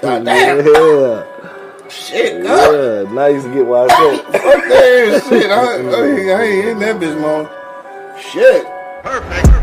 God damn. Yeah. Shit, God. Yeah. Now you can get why I. Fuck that shit. I, I, ain't- I ain't in that bitch, man. Shit. Wake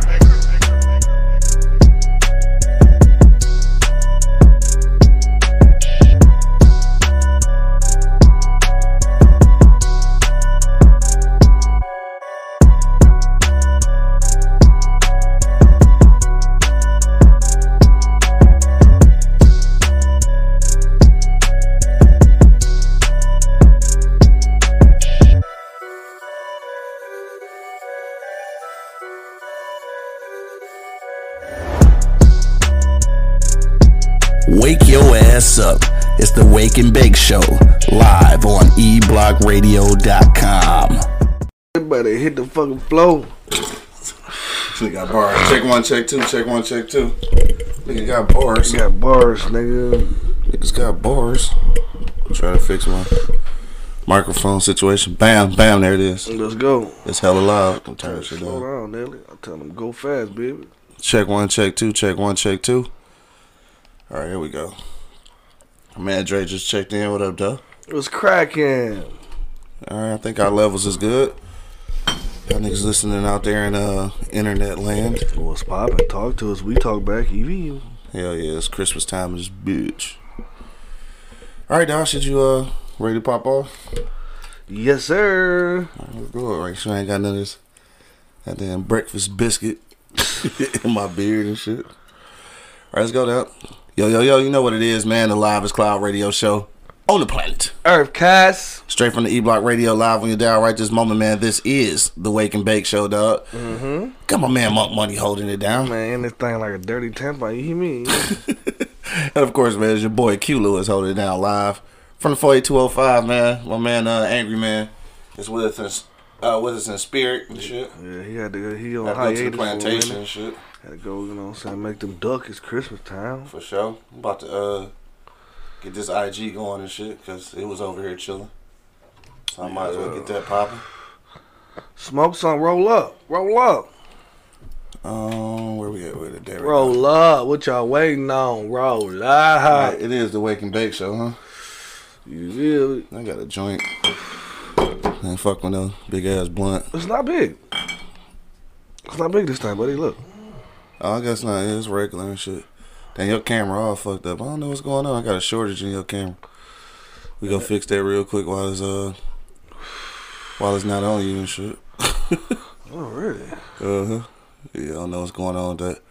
It's the and Bake Show, live on eblockradio.com. Everybody hit the fucking flow. Nigga got bars. Check one, check two, check one, check two. Nigga got bars. You got bars, nigga. Niggas got bars. Try to fix my microphone situation. Bam, bam, there it is. Let's go. It's hella loud. Don't turn that shit Slow down. down, Nelly. I tell them go fast, baby. Check one, check two, check one, check two. All right, here we go. Man, Dre just checked in. What up, though? It was cracking. All right, I think our levels is good. Y'all niggas listening out there in uh internet land. What's poppin'? Talk to us. We talk back. Even you. Hell yeah, it's Christmas time in this bitch. All right, dog, should you uh ready to pop off? Yes, sir. All right, let's go. Right, sure I ain't got none of this that damn breakfast biscuit in my beard and shit. All right, let's go down. Yo, yo, yo, you know what it is, man. The Live is Cloud radio show on the planet. Earth Cast. Straight from the E Block Radio live on your dial right this moment, man. This is the Wake and Bake Show, dog. Mm-hmm. Got my man Monk Money holding it down. Man, this thing like a dirty tampon. You hear me? And of course, man, it's your boy Q Lewis holding it down live from the 48205, man. My man, uh, Angry Man, is with us, uh, with us in spirit and shit. yeah, he had to go. He on Had to go to the plantation and shit, To go, you know what I'm saying, make them duck. It's Christmas time. for sure. I'm about to uh, get this IG going and shit, because it was over here chilling. So I might as well get that popping. Smoke some, roll up. Roll up. Um, where we at with it? There. Roll up. What y'all waiting on? Roll up. It is the Wake and Bake Show, huh? You feel me? I got a joint. Ain't fuck with no big ass blunt. It's not big. It's not big this time, buddy. Look. Oh, I guess not. It's regular and shit. Then your camera all fucked up. I don't know what's going on. I got a shortage in your camera. We gonna fix that real quick while it's uh while it's not on you and shit. Oh, really? Uh huh. Yeah, I don't know what's going on with that.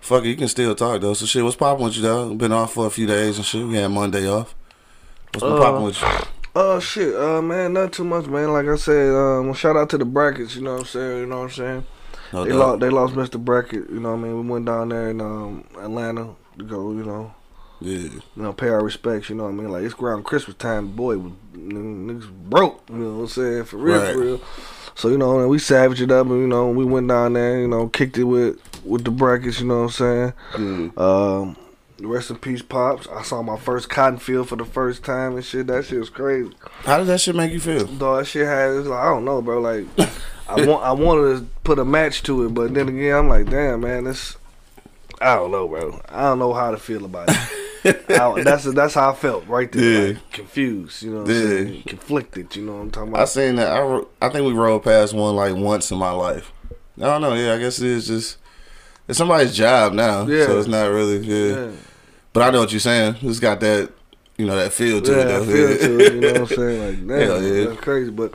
Fuck it, you can still talk though. So shit, what's popping with you though? Been off for a few days and shit. We had Monday off. What's been Uh, popping with you? Oh shit, uh man, not too much, man. Like I said, um, shout out to the Bracketts. You know what I'm saying? You know what I'm saying? No They doubt. lost. They lost Mr. Brackett. You know what I mean? We went down there in um, Atlanta to go. You know, Yeah. you know, pay our respects. You know what I mean? Like it's around Christmas time. Boy, we- niggas broke. You know what I'm saying? For real, Right. for real. So you know, and we savaged it up, and you know, we went down there. You know, kicked it with with the Bracketts. You know what I'm saying? Yeah. Um, rest in peace, pops. I saw my first cotton field for the first time and shit. That shit was crazy. How did that shit make you feel? Though that shit had. Like I don't know, bro. Like I want, I wanted to put a match to it, but then again, I'm like, damn, man, this. I don't know, bro. I don't know how to feel about it. I, that's that's how I felt right there. Yeah. Like, confused, you know, what Yeah. I'm saying? conflicted. You know what I'm talking about. I seen that. I, I think we rode past one like once in my life. I don't know. Yeah, I guess it is just it's somebody's job now. Yeah. So it's not really. Yeah. yeah, But I know what you're saying. It's got that, you know, that feel to yeah, it. Though. feel it. You know what I'm saying? Like, damn, Hell yeah. that's crazy. But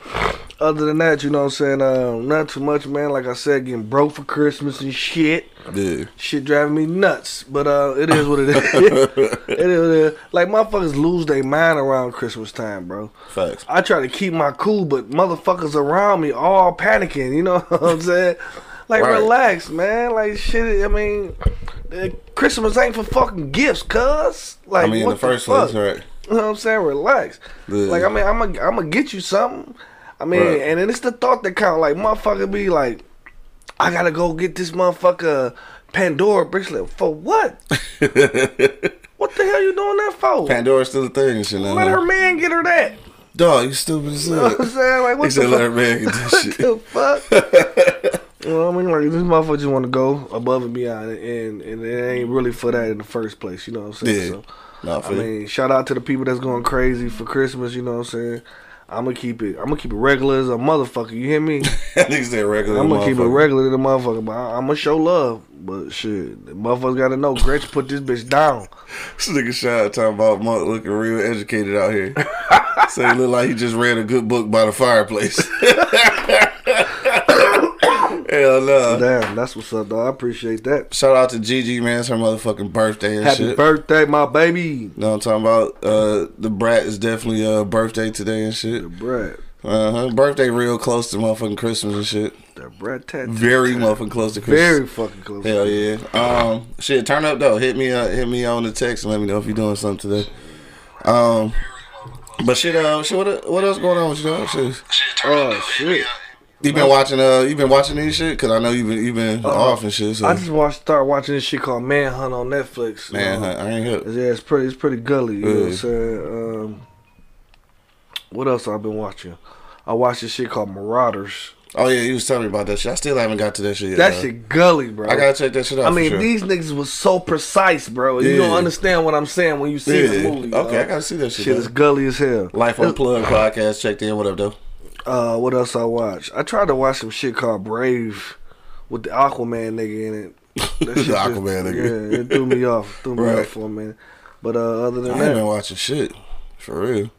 other than that, you know what I'm saying? Um, not too much, man. Like I said, getting broke for Christmas and shit. yeah. Shit driving me nuts, but uh, it is what it is. it is what it is. Like motherfuckers lose their mind around Christmas time, bro. Facts. I try to keep my cool, but motherfuckers around me all panicking. You know what I'm saying? Like Right. relax, man. Like shit. I mean, uh, Christmas ain't for fucking gifts, cuz. Like I mean, in what the first fuck? place, right? You know what I'm saying? Relax. Yeah. Like I mean, I'm I'm gonna get you something. I mean, Right. and then it's the thought that count. Like motherfucker be like, I gotta go get this motherfucker Pandora bracelet for what? what the hell you doing that for? Pandora's still a thing and shit. Let her man get her that. Dog, you stupid as You know what. I'm saying? Like He what said the let her man get this What shit. the fuck? Well, I mean, like this motherfucker just want to go above and beyond, and and it ain't really for that in the first place. You know what I'm saying? Yeah. So, I you. mean, shout out to the people that's going crazy for Christmas. You know what I'm saying? I'm gonna keep it. I'm gonna keep it regular as a motherfucker. You hear me? Niggas said regular. I'm gonna keep it regular to the motherfucker, but I, I'm gonna show love. But shit, the motherfuckers gotta know. Gretch put this bitch down. This nigga shot talking about Monk looking real educated out here. so he look like he just read a good book by the fireplace. Hell no. Damn, that's what's up, though. I appreciate that. Shout out to Gigi, man. It's her motherfucking birthday and Happy shit. birthday, my baby. You know what I'm talking about? Uh, the brat is definitely uh birthday today and shit. The brat, Uh huh. Birthday real close to motherfucking Christmas and shit. the brat tattoo. Very motherfucking close to Christmas. Very fucking close. Hell yeah. Um, shit, turn up though. Hit me, uh, hit me on the text and let me know if you're doing something today. Um, but shit, uh, shit, what, what else going on with you? Dog? Shit. Oh shit. You been watching, uh, you been watching any shit? Cause I know you've been, you've been off and shit. So. I just watched, start watching this shit called Manhunt on Netflix. Manhunt, Uh, I ain't hip. Yeah, it's pretty. It's pretty gully. You know what I'm saying? Um, what else I've been watching? I watched this shit called Marauders. Oh yeah, you was telling me about that shit. I still haven't got to that shit yet. That dog. shit gully, bro. I gotta check that shit out. I mean, sure. these niggas was so precise, bro. You Yeah. don't understand what I'm saying when you see Yeah. the movie. Okay, dog. I gotta see that shit. Shit is gully as hell. Life Unplugged podcast checked in. What up, though? Uh, what else I watch? I tried to watch some shit called Braven with the Aquaman nigga in it. That The shit just- Aquaman nigga. Yeah, it threw me off. Threw me Right. off for a minute. But uh, other than ain't that, I been watching shit for real.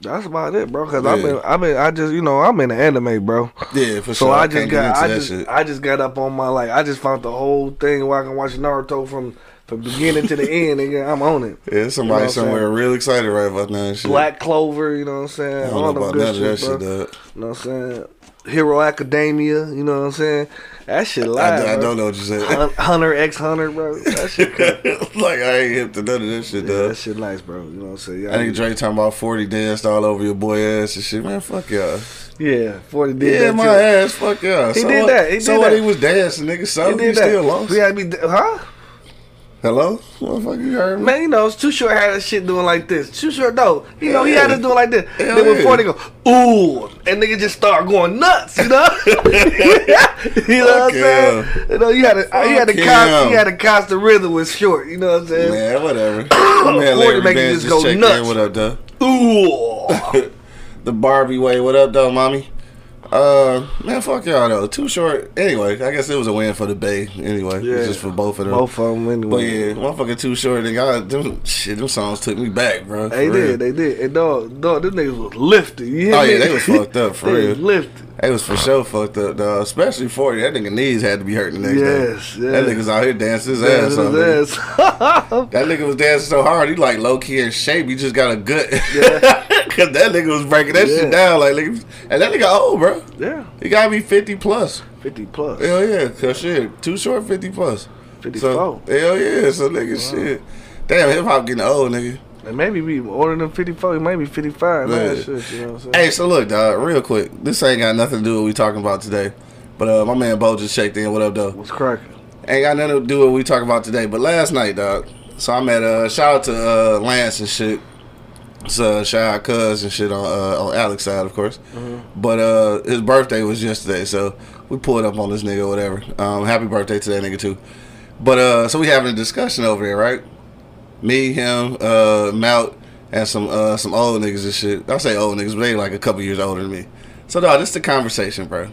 that's about it, bro. Cause I've been, I've been, I just, you know, I'm in the anime, bro. Yeah, for So sure. I just got, I just, shit. I just got up on my like, I just found the whole thing where I can watch Naruto from from beginning to the end, and I'm on it. Yeah, somebody You know somewhere real excited right about now shit. Black Clover, you know what I'm saying? I don't All know about none of that shit, dog. You know what I'm saying? Hero Academia, you know what I'm saying? That shit I, live. I don't know what you said. Hun- Hunter x Hunter, bro. That shit, like I ain't hip to none of that shit, yeah, dog. that shit nice, bro. You know what I'm saying? I think Dre talking about 40 danced all over your boy ass and shit. Man, fuck y'all. yeah, forty did Yeah, that my too. ass, fuck y'all. He so did what, that, he so did what he was dancing, nigga. So He he, did that. still lost. We had to be, huh? Hello? Motherfucker, you heard me? Man, you know, it's Too Short had that shit doing like this. Too Short, no. You know, he had Yeah. it doing like this. Hell then yeah. before they go, ooh, and nigga just start going nuts, you know? you know what I'm Fuck saying? You know, you had to, you had to, Fuck con- you had to constant rhythm with Short, you know what I'm saying? Man, whatever. My man 40 Larry make you just just go nuts. in. What up, though? Ooh. The Barbie way. What up, though, mommy? Uh, man, fuck y'all though. Too Short. Anyway, I guess it was a win for the Bay. Anyway, Yeah. just for both of them. Both of them anyway. But yeah, motherfucking Too Short. They got them shit. Them songs took me back, bro. They for did, they did. And dog, dog, them niggas was lifted. Oh yeah, they was fucked up for They real. was lifted. They was for sure fucked up, dog. Especially forty. That nigga knees had to be hurting the next Yes, day. yes. That nigga's out here dancing his Yeah, ass off. his ass. That nigga was dancing so hard, he like low key in shape. He just got a gut. Cause that nigga was breaking that Yeah. shit down like nigga. And that nigga old, bro. yeah, He gotta be fifty plus. 50 plus. Hell yeah, cause shit, Too Short, fifty plus. 54. So, hell yeah, so nigga, shit. Damn, hip hop getting old, nigga. And maybe be older than 54, maybe 55. Yeah. Man, shit, you know what I'm saying? Hey, so look, dog, real quick. This ain't got nothing to do with what we talking about today. But uh, my man Bo just checked in. What up, though? What's cracking? Ain't got nothing to do with what we talking about today. But last night, dog. So I'm at uh shout out to uh Lance and shit. So shout out Cuz and shit on uh, on Alex's side, of course. But uh his birthday was yesterday, so we pulled up on this nigga or whatever. Um, happy birthday to that nigga too. But uh, so we having a discussion over there, right? Me, him, uh, Mount, and some uh some old niggas and shit. I say old niggas, but they like a couple years older than me. So dog, this the conversation, bro.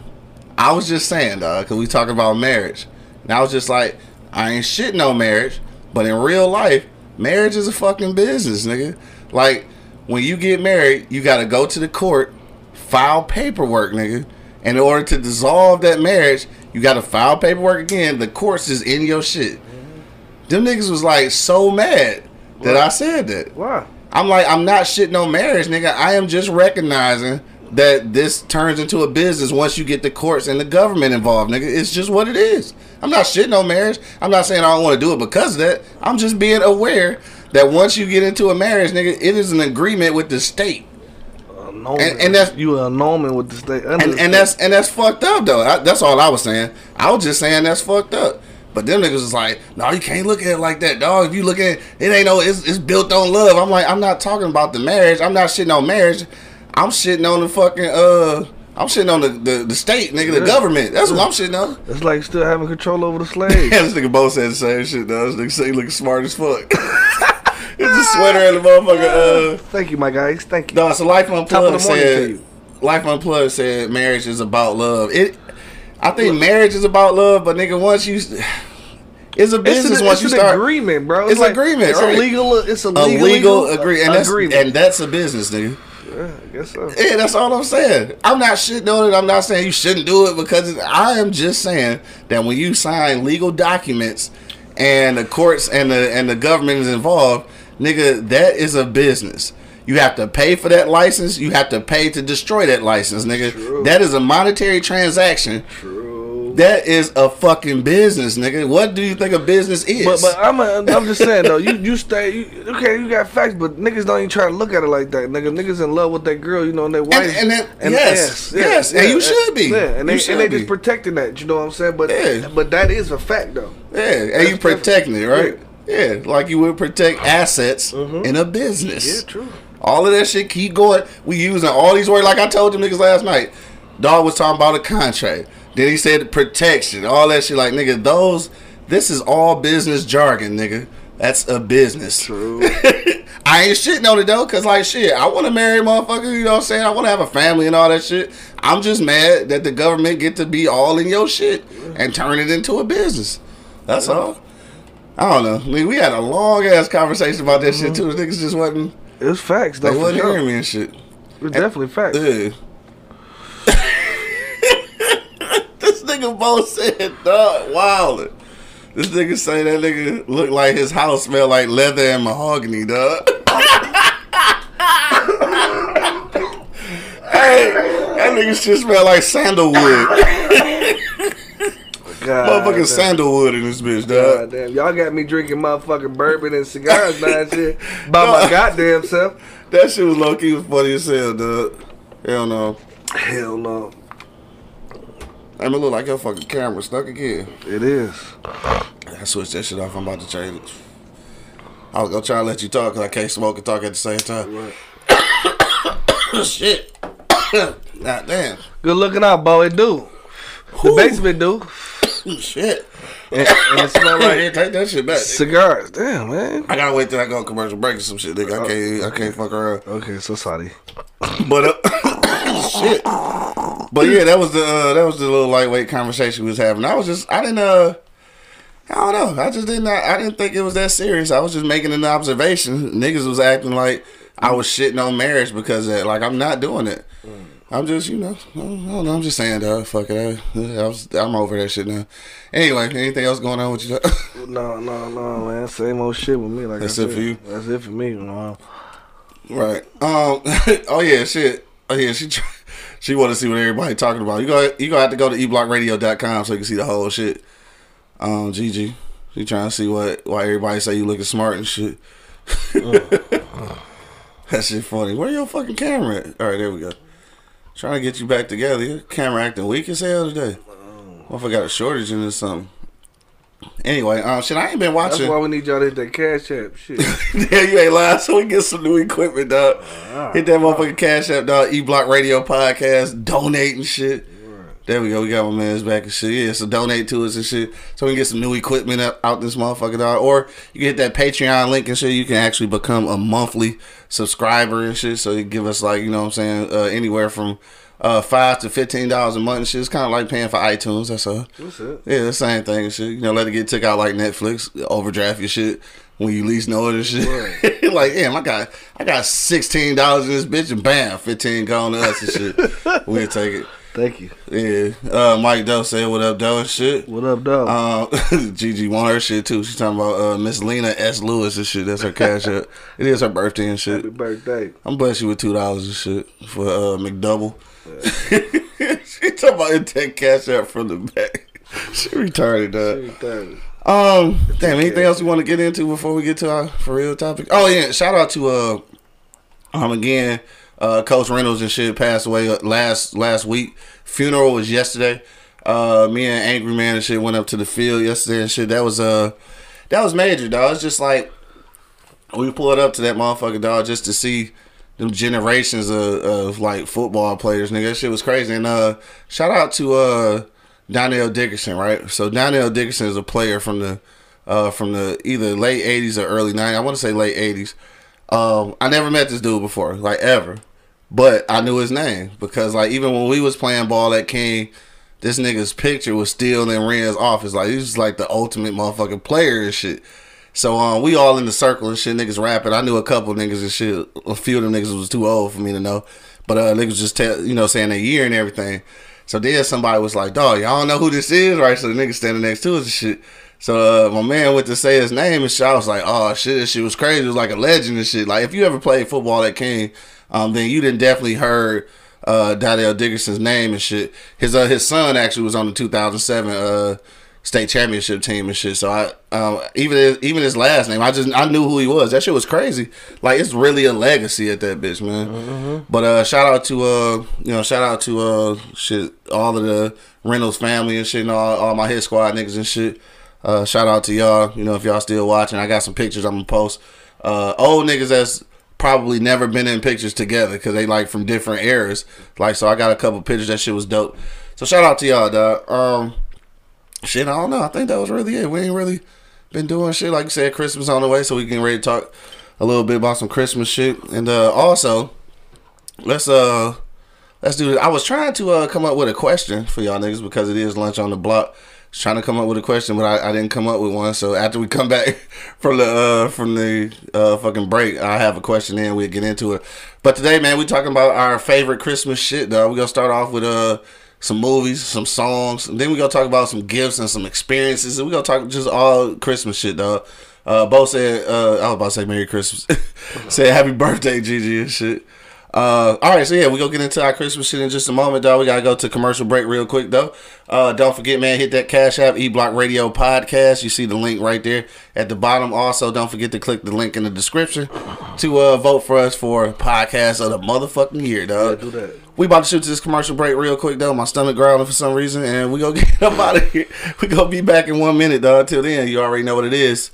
I was just saying, dog, cause we talking about marriage, and I was just like, I ain't shitting on marriage, but in real life, marriage is a fucking business, nigga. Like when you get married, you gotta go to the court, file paperwork, nigga. And in order to dissolve that marriage, you gotta file paperwork again. The courts is in your shit. Them niggas was like so mad that I said that. Why? I'm like, I'm not shitting on marriage, nigga. I am just recognizing that this turns into a business once you get the courts and the government involved, nigga. It's just what it is. I'm not shitting on marriage. I'm not saying I don't want to do it because of that. I'm just being aware that once you get into a marriage, nigga, it is an agreement with the state. Norman. And- and that's- you a Norman with the state. And, and state. that's and that's fucked up though. I, that's all I was saying. I was just saying that's fucked up. But them niggas was like, no, you can't look at it like that, dog. If you look at it, it ain't no, it's, it's built on love. I'm like, I'm not talking about the marriage. I'm not shitting on marriage. I'm shitting on the fucking uh I'm shitting on the, the, the state, nigga, the government. That's what I'm shitting on. It's like still having control over the slaves. Yeah, this nigga both said the same shit, though. This nigga say he looking smart as fuck. it's a sweater and the motherfucker. Uh, Thank you, my guys. Thank you. no, so Life Unplugged said. Life Unplugged said marriage is about love. It, I think marriage is about love, but nigga, once you, it's a It's business an, once it's you an start. agreement, bro. It's like, agreement, It's right. a legal. It's a A legal, legal agreement, and that's agreement. and that's a business, nigga. yeah, I guess so. Yeah, that's all I'm saying. I'm not shitting on it. I'm not saying you shouldn't do it because I am just saying that when you sign legal documents and the courts and the and the government is involved, nigga, that is a business. You have to pay for that license. You have to pay to destroy that license, nigga. True. That is a monetary transaction. True. That is a fucking business, nigga. What do you think a business is? But but I'm a, I'm just saying though. You you stay. You, okay, you got facts, but niggas don't even try to look at it like that. Nigga, niggas in love with that girl, you know, and their wife. and that- yes, yes, and you should be. Yeah, and they and they be. just protecting that. You know what I'm saying? But Yeah. but that is a fact though. Yeah, and That's you protecting it, right? Yeah. Like you would protect assets Mhm. in a business. Yeah, true. All of that shit keep going. We using all these words like I told them niggas last night. Dog was talking about a contract. Then he said protection, all that shit. Like nigga, those this is all business jargon, nigga. That's a business. True. I ain't shitting on it though, cause like shit, I want to marry a motherfucker. You know what I'm saying? I want to have a family and all that shit. I'm just mad that the government get to be all in your shit and turn it into a business. That's all. I don't know. Mean, we had a long ass conversation about that shit mm-hmm. too. The niggas just wasn't It was facts they wasn't sure. hearing me and shit. It's definitely eh. facts. Yeah. this nigga both said dog wildin'. This nigga say that nigga look like his house smell like leather and mahogany, dog. hey, that nigga shit smell like sandalwood. God, Motherfucking damn. sandalwood in this bitch, God dog. damn, y'all got me drinking motherfucking bourbon and cigars now and shit by my goddamn self. That shit was low key was funny as hell, dog. Hell no. Hell no, I'm look like your fucking camera stuck again. it is. I switched that shit off. I'm about to change it. I was gonna try to let you talk because I can't smoke and talk at the same time. Right. shit. God damn. Good looking out, boy. It do. The basement do. Shit. And, and it smell Right like here, take that shit back. cigars. Damn, man. I gotta wait till I go on commercial break or some shit, nigga. I can't, I can't fuck around. Okay, so sorry. But uh, shit. But yeah, that was the uh, that was the little lightweight conversation we was having. I was just, I didn't, uh, I don't know. I just didn't, I didn't think it was that serious. I was just making an observation. Niggas was acting like I was shitting on marriage because of that. Like I'm not doing it. I'm just, you know, I don't know. I'm just saying, dog. Fuck it. I, I was, I'm over that shit now. Anyway, anything else going on with you? No, no, no, man. Same old shit with me. Like That's it for you? That's it for me. You know. Right. Um. oh yeah. Shit. Oh yeah. She she want to see what everybody talking about. You go. You gonna have to go to eblockradio.com so you can see the whole shit. Um. Gigi. She trying to see what why everybody say you looking smart and shit. that shit funny. Where your fucking camera at? All right, there we go. Trying to get you back together. Your camera acting weak as hell today. What if I got a shortage in this something? Anyway, um, shit, I ain't been watching. That's why we need y'all to hit that cash app. Shit. yeah, you ain't lying. So we get some new equipment, dog. Hit that motherfucking cash app, dog. E Block Radio Podcast. Donate and shit. There we go. We got my man's back and shit. Yeah, so donate to us and shit. So we can get some new equipment up, out this motherfucker, dog. Or you can hit that Patreon link and shit. You can actually become a monthly subscriber and shit. So you give us like, you know what I'm saying, uh, anywhere from uh, five to fifteen dollars a month and shit. It's kind of like paying for iTunes. That's all. What's it? Yeah, the same thing and shit. You know, let it get took out like Netflix, overdraft your shit when you least know it and shit. like, damn, I got I got sixteen dollars in this bitch and bam, fifteen gone to us and shit. we'll take it. Thank you. Yeah. Uh Mike Doe said what up, Doe and shit. What up, Doe? Um, Gigi want her shit too. She's talking about uh, Miss Lena S. Lewis and shit. That's her cash up. It is her birthday and Happy shit. birthday. I'm blessed you with two dollars and shit for uh, McDouble. she talking about it take cash out from the back. She retarded, dog. Happy birthday. Um, damn. Anything else we want to get into before we get to our for real topic? Oh yeah, shout out to uh, um again, uh, Coach Reynolds and shit passed away uh, last last week. Funeral was yesterday. Uh, me and Angry Man and shit went up to the field yesterday and shit. That was uh, that was major, dog. It's just like we pulled up to that motherfucker, dog, just to see them generations of, of like football players, nigga. That shit was crazy. And uh, shout out to uh, Donnell Dickerson, right? So Donnell Dickerson is a player from the uh, from the either late '80s or early '90s. I want to say late '80s. Um, I never met this dude before, like ever, but I knew his name because like even when we was playing ball at King, this nigga's picture was still in Ren's office. Like he was like the ultimate motherfucking player and shit. So um, we all in the circle and shit, niggas rapping. I knew a couple niggas and shit. A few of them niggas was too old for me to know, but uh, niggas just tell you know saying a year and everything. So then somebody was like, "Dog, y'all don't know who this is, right?" So the nigga standing next to us and shit. So uh, my man went to say his name and shit. I was like, "Oh shit, this shit was crazy. It was like a legend and shit." Like if you ever played football at King, um, then you didn't definitely heard uh, Donnell Dickerson's name and shit. His uh, his son actually was on the 2007 uh, state championship team and shit. So I um, even his, even his last name, I just I knew who he was. That shit was crazy. Like it's really a legacy at that bitch, man. But uh, shout out to uh, you know, shout out to uh, shit, all of the Reynolds family and shit, and all, all my hit squad niggas and shit. Uh, shout out to y'all. You know, if y'all still watching, I got some pictures I'm gonna post. Uh, old niggas that's probably never been in pictures together because they like from different eras. Like, so I got a couple pictures. That shit was dope. So shout out to y'all, dog. Um, shit, I don't know. I think that was really it. We ain't really been doing shit like you said. Christmas on the way, so we can ready to talk a little bit about some Christmas shit. And uh, also, let's uh, let's do this. I was trying to uh come up with a question for y'all niggas because it is lunch on the block. Trying to come up with a question, but I, I didn't come up with one. So after we come back from the uh, from the uh, fucking break, I have a question and we'll get into it. But today, man, we talking about our favorite Christmas shit. Dog. We gonna start off with uh some movies, some songs, and then we gonna talk about some gifts and some experiences, and we gonna talk just all Christmas shit, dog. Uh, Bo said, uh, I was about to say Merry Christmas. said Happy Birthday, Gigi and shit. Uh, all right, so yeah, we're gonna get into our Christmas shit in just a moment, dog. We gotta go to commercial break real quick, though. Uh, don't forget, man, hit that Cash App E Block Radio podcast. You see the link right there at the bottom. Also, don't forget to click the link in the description to uh vote for us for podcast of the motherfucking year, dog. do that. We about to shoot to this commercial break real quick, though. My stomach growling for some reason, and we gonna get up out of here. We gonna be back in one minute, dog. Till then, you already know what it is.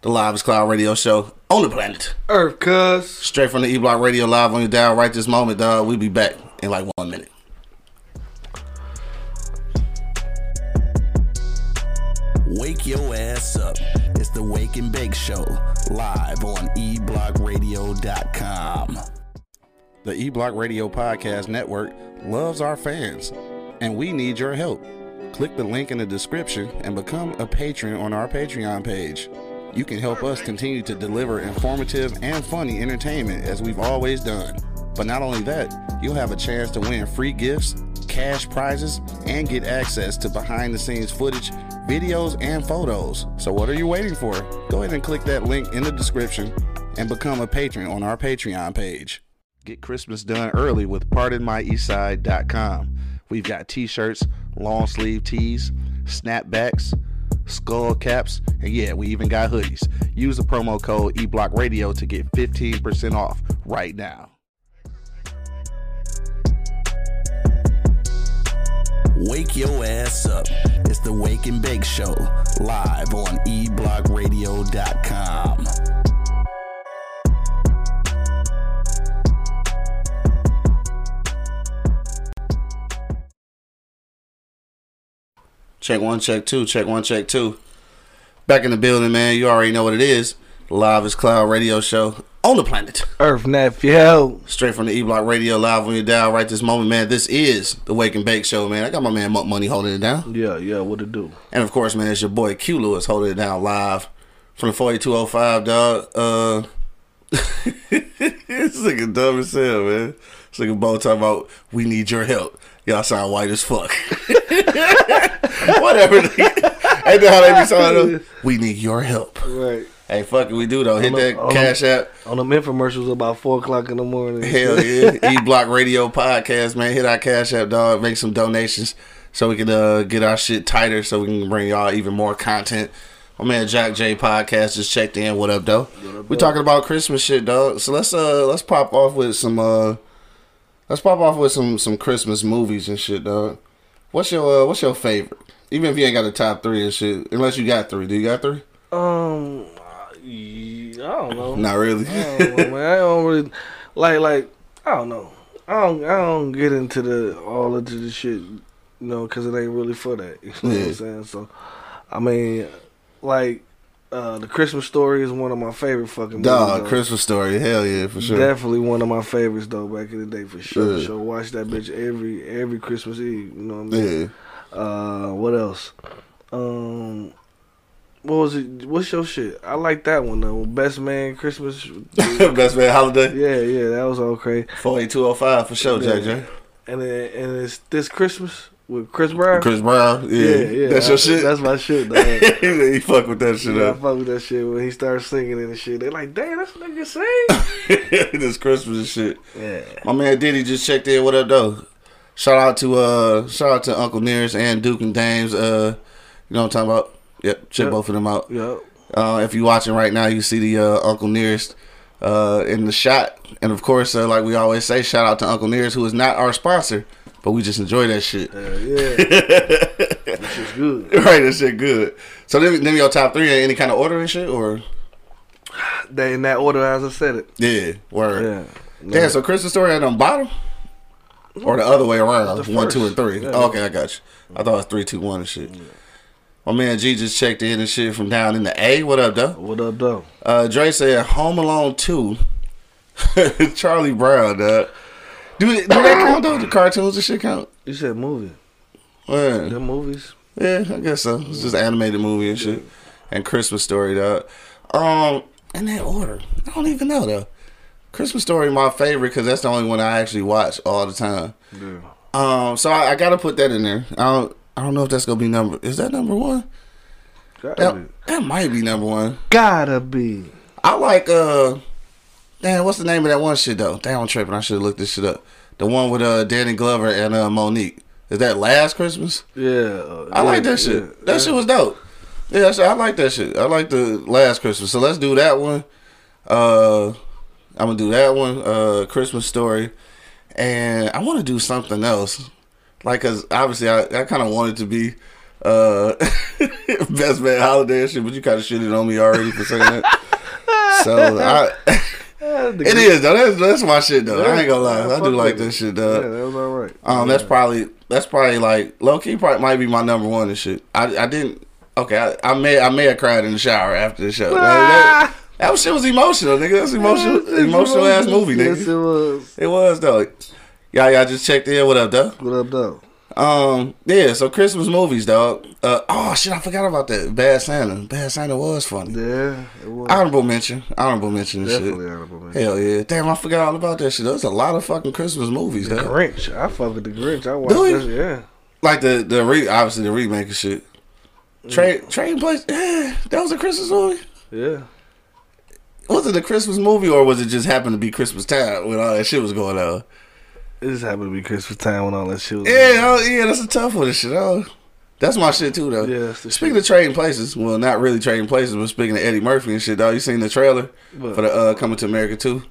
The Live is Cloud Radio Show on the planet. Earth, cuz. Straight from the E Block Radio Live on your dial right this moment, dog. We'll be back in like one minute. Wake your ass up. It's the Wake and Bake Show, live on eblockradio.com. The E Block Radio Podcast Network loves our fans, and we need your help. Click the link in the description and become a patron on our Patreon page. You can help us continue to deliver informative and funny entertainment as we've always done. But not only that, you'll have a chance to win free gifts, cash prizes, and get access to behind the scenes footage, videos, and photos. So, what are you waiting for? Go ahead and click that link in the description and become a patron on our Patreon page. Get Christmas done early with PardonMyEastside.com. We've got t shirts, long sleeve tees, snapbacks, skull caps, and yeah, we even got hoodies. Use the promo code eBlockRadio to get 15% off right now. Wake your ass up. It's the Wake and Bake Show, live on eblockradio.com. Check one, check two, check one, check two. Back in the building, man. You already know what it is. Live is Cloud Radio Show on the planet. Earth, nephew. Straight from the E Block Radio Live on your dial right this moment, man. This is the Wake and Bake Show, man. I got my man Monk Money holding it down. Yeah, yeah, what it do? And of course, man, it's your boy Q Lewis holding it down live from the 4205, dog. Uh, this nigga dumb as hell, man. This nigga Bo talking about, we need your help. Y'all sound white as fuck. Whatever. Ain't that how they be sounding? We need your help. Right. Hey, fuck it, we do though. Hit On that on cash app. On them infomercials about four o'clock in the morning. Hell yeah. E Block Radio Podcast, man. Hit our cash app, dog. Make some donations so we can uh, get our shit tighter so we can bring y'all even more content. My man Jack J Podcast just checked in. What up, though? we talking about Christmas shit, dog. So let's uh let's pop off with some uh let's pop off with some some Christmas movies and shit, dog. What's your uh, what's your favorite? Even if you ain't got a top three and shit, unless you got three. Do you got three? Um, I don't know. Not really. I don't know, man. I don't really. like like I don't know. I don't I don't get into the all into the shit, you know, because it ain't really for that. You know what Yeah. I'm saying? So, I mean, like uh the Christmas story is one of my favorite fucking movies. Dog. Christmas story. Hell yeah, for sure. Definitely one of my favorites though. Back in the day, for sure. Yeah. So watch that bitch every every Christmas Eve. You know what I mean? Yeah. Uh, what else? Um, what was it? What's your shit? I like that one though. Best Man Christmas. Best man holiday. yeah, yeah, that was all crazy. Eight two oh five for sure, Yeah. J. And then, and it's this Christmas with Chris Brown. Chris Brown. Yeah, yeah, yeah. That's your I- shit. That's my shit. Dog. he fuck with that shit yeah, I up. fuck with that shit when he starts singing and shit. They like, damn, that's what nigga sing. this Christmas and shit. yeah. My man Diddy just checked in. What up, though? Shout out to uh, shout out to Uncle Nearest and Duke and Dames. Uh, you know what I'm talking about? Yep, check Yep. both of them out. Yeah. Uh, if you're watching right now, you see the uh, Uncle Nearest uh, in the shot, and of course, uh, like we always say, shout out to Uncle Nearest, who is not our sponsor, but we just enjoy that shit. Hell yeah. that shit's good. right, that shit good. So then, then your top three in any kind of order and shit, or They in that order as I said it. yeah, word. Yeah. Damn, so Christmas story at on bottom? Or the other way around? The one, two, first. and three. Yeah. Oh, okay, I got you. I thought it was three, two, one and shit. My man G just checked in and shit from down in the A. What up, though? What up, though? Uh, Dre said Home Alone 2. Charlie Brown, dog. Do, do that count, though? The cartoons and shit count? You said movie. Yeah, Them movies. yeah I guess so. It's just animated movie and shit. And Christmas Story, dog. Um, in that order. I don't even know, though. Christmas Story my favorite because that's the only one I actually watch all the time. Yeah. Um, so I, I gotta put that in there. I don't, I don't know if that's gonna be number. Is that number one? Gotta That, be. that might be number one. Gotta be. I like uh, damn, what's the name of that one shit though? Damn, I'm tripping. I should have looked this shit up. The one with uh Danny Glover and uh Mo'Nique. Is that Last Christmas? Yeah. uh, I yeah, like that shit. yeah, that yeah. shit was dope. Yeah, I like that shit. I like the Last Christmas. So let's do that one. Uh, I'm gonna do that one. Uh, Christmas Story, and I want to do something else. Like, cause obviously I, I kind of wanted to be uh best man holiday and shit, but you kind of shitted on me already for saying that. so I, it is though. That's that's my shit though. I ain't gonna lie. I do like that it. shit, Yeah, that was all right. Um, that's probably that's probably like low key. Probably might be my number one and shit. I I didn't. Okay, I, I may I may have cried in the shower after the show. That, that, that shit was emotional, nigga. That's emotional, emotional ass movie, Yes, it was. It was though. Y'all, y'all just checked in. What up, though? What up, though? Um, yeah. So Christmas movies, dog. Uh, oh shit, I forgot about that. Bad Santa. Bad Santa was funny. Yeah, it was. Honorable mention. Honorable mention. Definitely shit. honorable mention. Hell yeah. Damn, I forgot all about that shit. There's a lot of fucking Christmas movies, The dog. Grinch. I fuck with the Grinch. I watched that. Yeah. Like the the re obviously the remake and shit. Train Train Place. Yeah, that was a Christmas movie. Yeah. Was it a Christmas movie or was it just happened to be Christmas time when all that shit was going on? It just happened to be Christmas time when all that shit was. Yeah, oh, yeah, that's a tough one. Shit, oh, that's my shit too, though. Yeah, Speaking shit. of trading places, well, not really trading places, but speaking of Eddie Murphy and shit, dog. You seen the trailer What? for the uh, Coming to America too?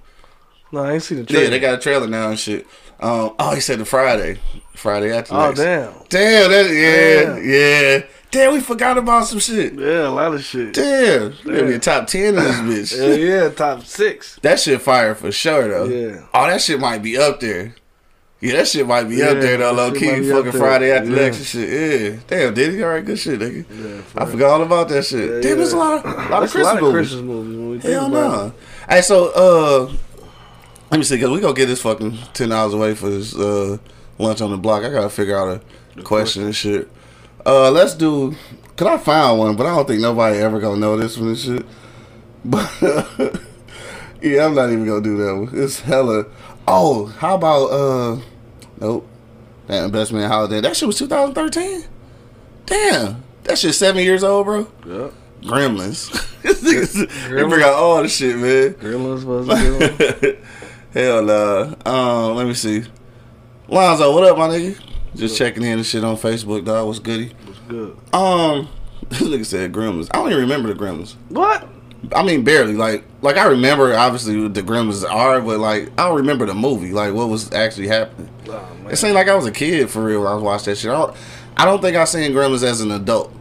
No, I ain't seen the trailer. Yeah, they got a trailer now and shit. Um, oh, he said the Friday, Friday after Oh next. damn. Damn, that yeah, Damn. yeah. Damn, we forgot about some shit. Yeah, a lot of shit. Damn, gonna be a top ten in this Yeah, bitch. yeah, top six. That shit fire for sure though. Yeah. Oh, that shit might be up there. Yeah, that shit might be up there though, low key. Fucking. Friday after Yeah. next and shit. Yeah. Damn, did he? All right, good shit, nigga. Yeah, I real. forgot all about that shit. Yeah, Damn, yeah. there's a lot of, lot of Christmas a lot of movies. Christmas movies when we Hell no. it. Hey, so uh, let me see, cause we gonna get this fucking ten hours away for this uh lunch on the block. I gotta figure out a question and shit. Uh, let's do. Cause I found one, but I don't think nobody ever gonna know this one and shit. But yeah, I'm not even gonna do that one. It's hella. Oh, how about uh? Nope. That investment holiday. That shit was 2013. Damn, that shit seven years old, bro. Yep. Gremlins. Niggas- they bring out all the shit, man. Gremlins was a. Hell nah. Um, let me see. Lonzo, what up, my nigga? Just checking in and shit on Facebook, dog. What's goody? was good. Um, this nigga said Gremlins. I don't even remember the Gremlins. What? I mean, barely. Like, like I remember obviously what the Gremlins are, but like I don't remember the movie. Like what was actually happening. Oh. It seemed like I was a kid for real when I was watching that shit. I don't, I don't think I seen Gremlins as an adult.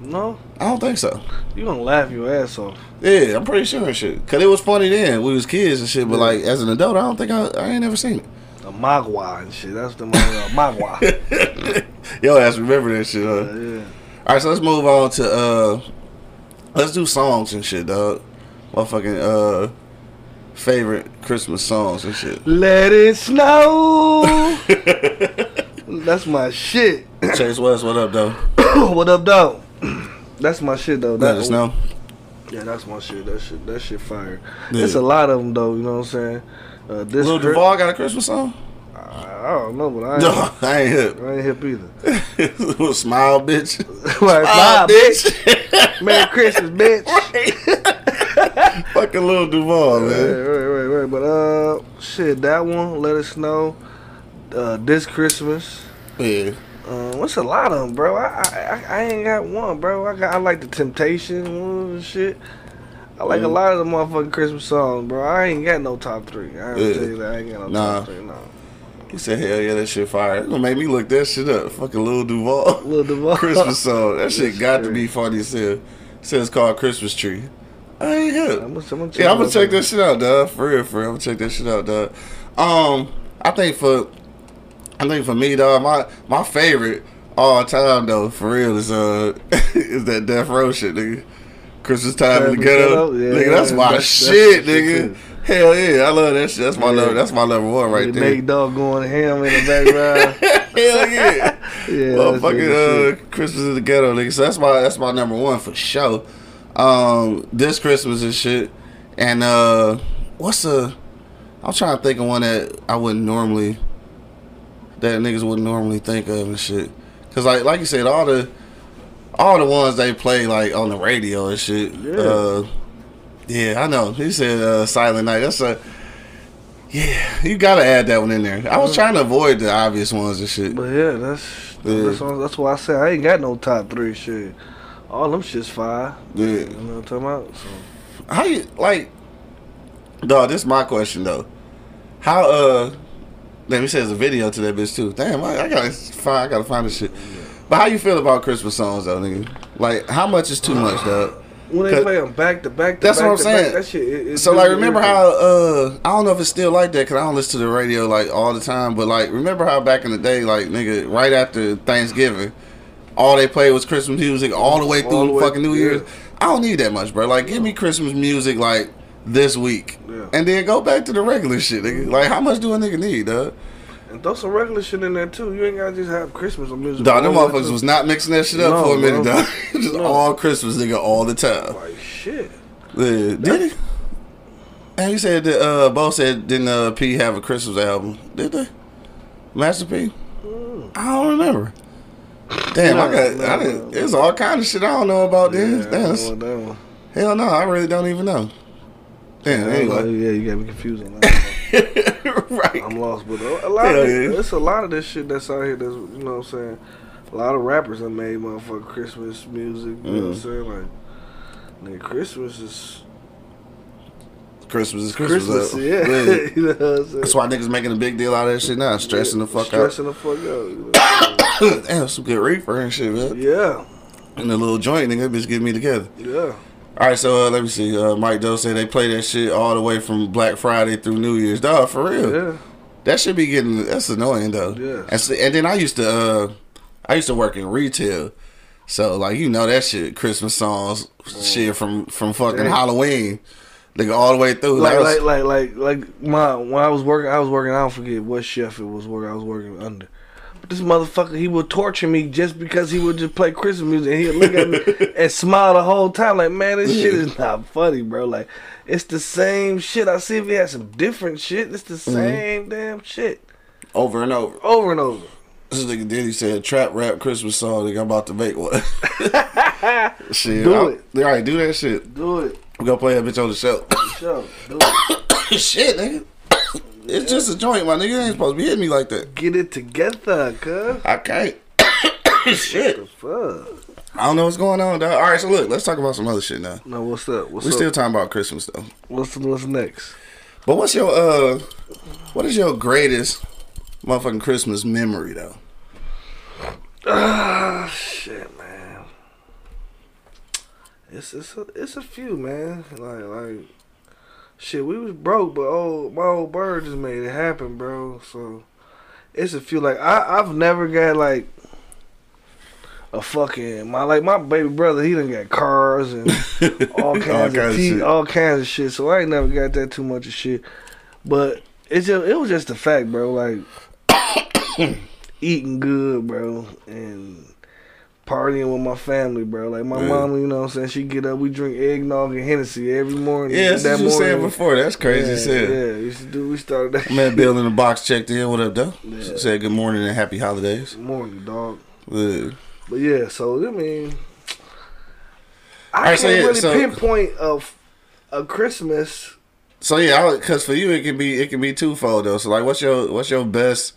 No, I don't think so. you gonna laugh your ass off. Yeah, I'm pretty sure and shit. Cause it was funny then. We was kids and shit. But Yeah. like as an adult, I don't think I, I ain't never seen it. The Mogwai and shit. That's the uh, Mogwai. Yo, ass remember that shit. Huh? yeah. All right, so let's move on to uh, let's do songs and shit, dog. Motherfucking uh, favorite Christmas songs and shit. Let it snow. That's my shit. Chase West, what up, though? what up, dog? That's my shit though. Let it snow. Yeah, that's my shit. That shit. That shit fire. Yeah. It's a lot of them though. You know what I'm saying? Uh, this Lil Chris- Duval got a Christmas song? I, I don't know, but I ain't, No, I ain't hip. I ain't hip either. Little Smile, bitch. right, Smile, bitch. Merry Christmas, bitch. Fucking Lil Duval, Right, man. right, right, right. But uh, shit, that one. Let it snow. Uh, this Christmas. Yeah. Uh, what's a lot of them, bro? I, I I ain't got one, bro. I got I like the Temptation and shit. I like a Mm. lot of the motherfucking Christmas songs, bro. I ain't got no top three. I ain't Yeah. tell you that. I ain't got no Nah. top three. No. He said, hell yeah, that shit fire. It gonna make me look that shit up. Fucking Lil Duval. Lil Duval. Christmas song. That shit got to be funny as hell. Says it's called Christmas Tree. I ain't hip. I'm gonna, I'm gonna Yeah, I'm gonna check that shit out, dog. For real, for real. I'm gonna check that shit out, dog. Um, I think for, I think for me, though, my my favorite all time though, for real, is uh, is that Death Row shit, nigga. Christmas time in the ghetto? Yeah, nigga. That's my that's- that's shit, shit, nigga. too. Hell yeah, I love that shit. That's my Yeah. That's my number one right there. Nate Dogg going ham in the background. Hell yeah. yeah, that's Motherfucking nigga uh, Christmas in the ghetto, nigga. So that's my that's my number one for sure. Um, this Christmas and shit. And uh, what's the? I'm trying to think of one that I wouldn't normally, that niggas wouldn't normally think of and shit. Cause like like you said, all the all the ones they play like on the radio and shit. Yeah. Uh, yeah, I know. He said uh, Silent Night. That's a yeah. You gotta add that one in there. I was trying to avoid the obvious ones and shit. But yeah, that's Yeah. that's, that's why I said I ain't got no top three shit. All them shit's fire. Yeah. You know what I'm talking about? So How you like? Dog, this is my question though. How uh? Let me say there's a video to that bitch too. Damn, I, I gotta find. I gotta find this shit. But how you feel about Christmas songs though, nigga? Like, how much is too much, dog? when they play them back to back to That's back what I'm saying. back, that shit. It, So like, remember how uh? I don't know if it's still like that because I don't listen to the radio like all the time. But like, remember how back in the day, like nigga, right after Thanksgiving, all they played was Christmas music all the way through the way- fucking New yeah. Year's. I don't need that much, bro. Like, give me Christmas music like this week, Yeah. and then go back to the regular shit, nigga. Like, how much do a nigga need, dog? And throw some regular shit in there too. You ain't gotta just have Christmas music. Dog, them motherfuckers was not mixing that shit up No, for a minute, dog. Just No. all Christmas, nigga, all the time. like shit. Yeah, did he? And he said that uh Bo said didn't uh P have a Christmas album? Did they? Master P? I don't remember. Damn, I got no, I didn't no. there's all kind of shit I don't know about this. Yeah, Damn, that's- know what hell no, I really don't even know. Damn, anyway. yeah, you got me confused on that. right. I'm lost, but a lot Hell of yeah. it's a lot of this shit that's out here. That's you know what I'm saying. A lot of rappers have made motherfucking Christmas music. You know what I'm Mhm. saying? Like, nigga, Christmas is Christmas is Christmas. Christmas. yeah, Yeah. you know what I'm saying. That's why niggas making a big deal out of that shit now, stressing the fuck out. Stressing the fuck out. you know? Damn, some good reefer and shit, man. yeah, And the little joint, nigga, bitch get me together. yeah. All right, so uh, let me see. Uh, Mike Doe said they play that shit all the way from Black Friday through New Year's. Dog, for real. Yeah, That should be getting. That's annoying though. Yes. And, see- and then I used to. Uh, I used to work in retail, so like you know that shit. Christmas songs, shit from from fucking. Halloween, nigga, all the way through. like That was- like like like like my when I was working, I was working. I don't forget what chef it was. Working, I was working under. This motherfucker, he would torture me just because he would just play Christmas music and he'd look at me and smile the whole time. Like, man, this shit is not funny, bro. Like, it's the same shit. I see if he had some different shit. It's the Mm-hmm. same damn shit over and over. over and over. This nigga Diddy said trap rap Christmas song. Nigga, I'm about to make one. shit, Do I'll- it. All right, do that shit. Do it. We gonna play that bitch on the show. Show. Do it. shit, nigga. It's just a joint, my nigga. It ain't supposed to be hitting me like that. Get it together, cuz. I can't. shit. Fuck. I don't know what's going on, dog. All right, so look, let's talk about some other shit now. No, what's up? What's We up? still talking about Christmas though. what's what's next? But what's your uh, what is your greatest motherfucking Christmas memory though? Ah, shit, man. It's it's a, it's a few man. Like like shit, we was broke, but oh my old bird just made it happen, bro. So it's a few. Like I I've never got like a fucking my like my baby brother. He done got cars and all kinds, All kinds of, of tea, shit. all kinds of shit. So I ain't never got that too much of shit. But it's just it was just a fact, bro. Like eating good, bro, and partying with my family, bro. Like my Yeah. mama, you know what I'm saying? She get up, we drink eggnog and Hennessy every morning. Yeah, that's what you said before. That's crazy yeah, hell. Yeah, used to do. We started that Man, Bill in the box checked in. What up, though? Yeah. Said good morning and happy holidays. morning, dog. Yeah. But yeah, so I mean, I Alright, can't so yeah, really so- pinpoint of a Christmas. So yeah, because for you it can be it can be twofold though. So like, what's your what's your best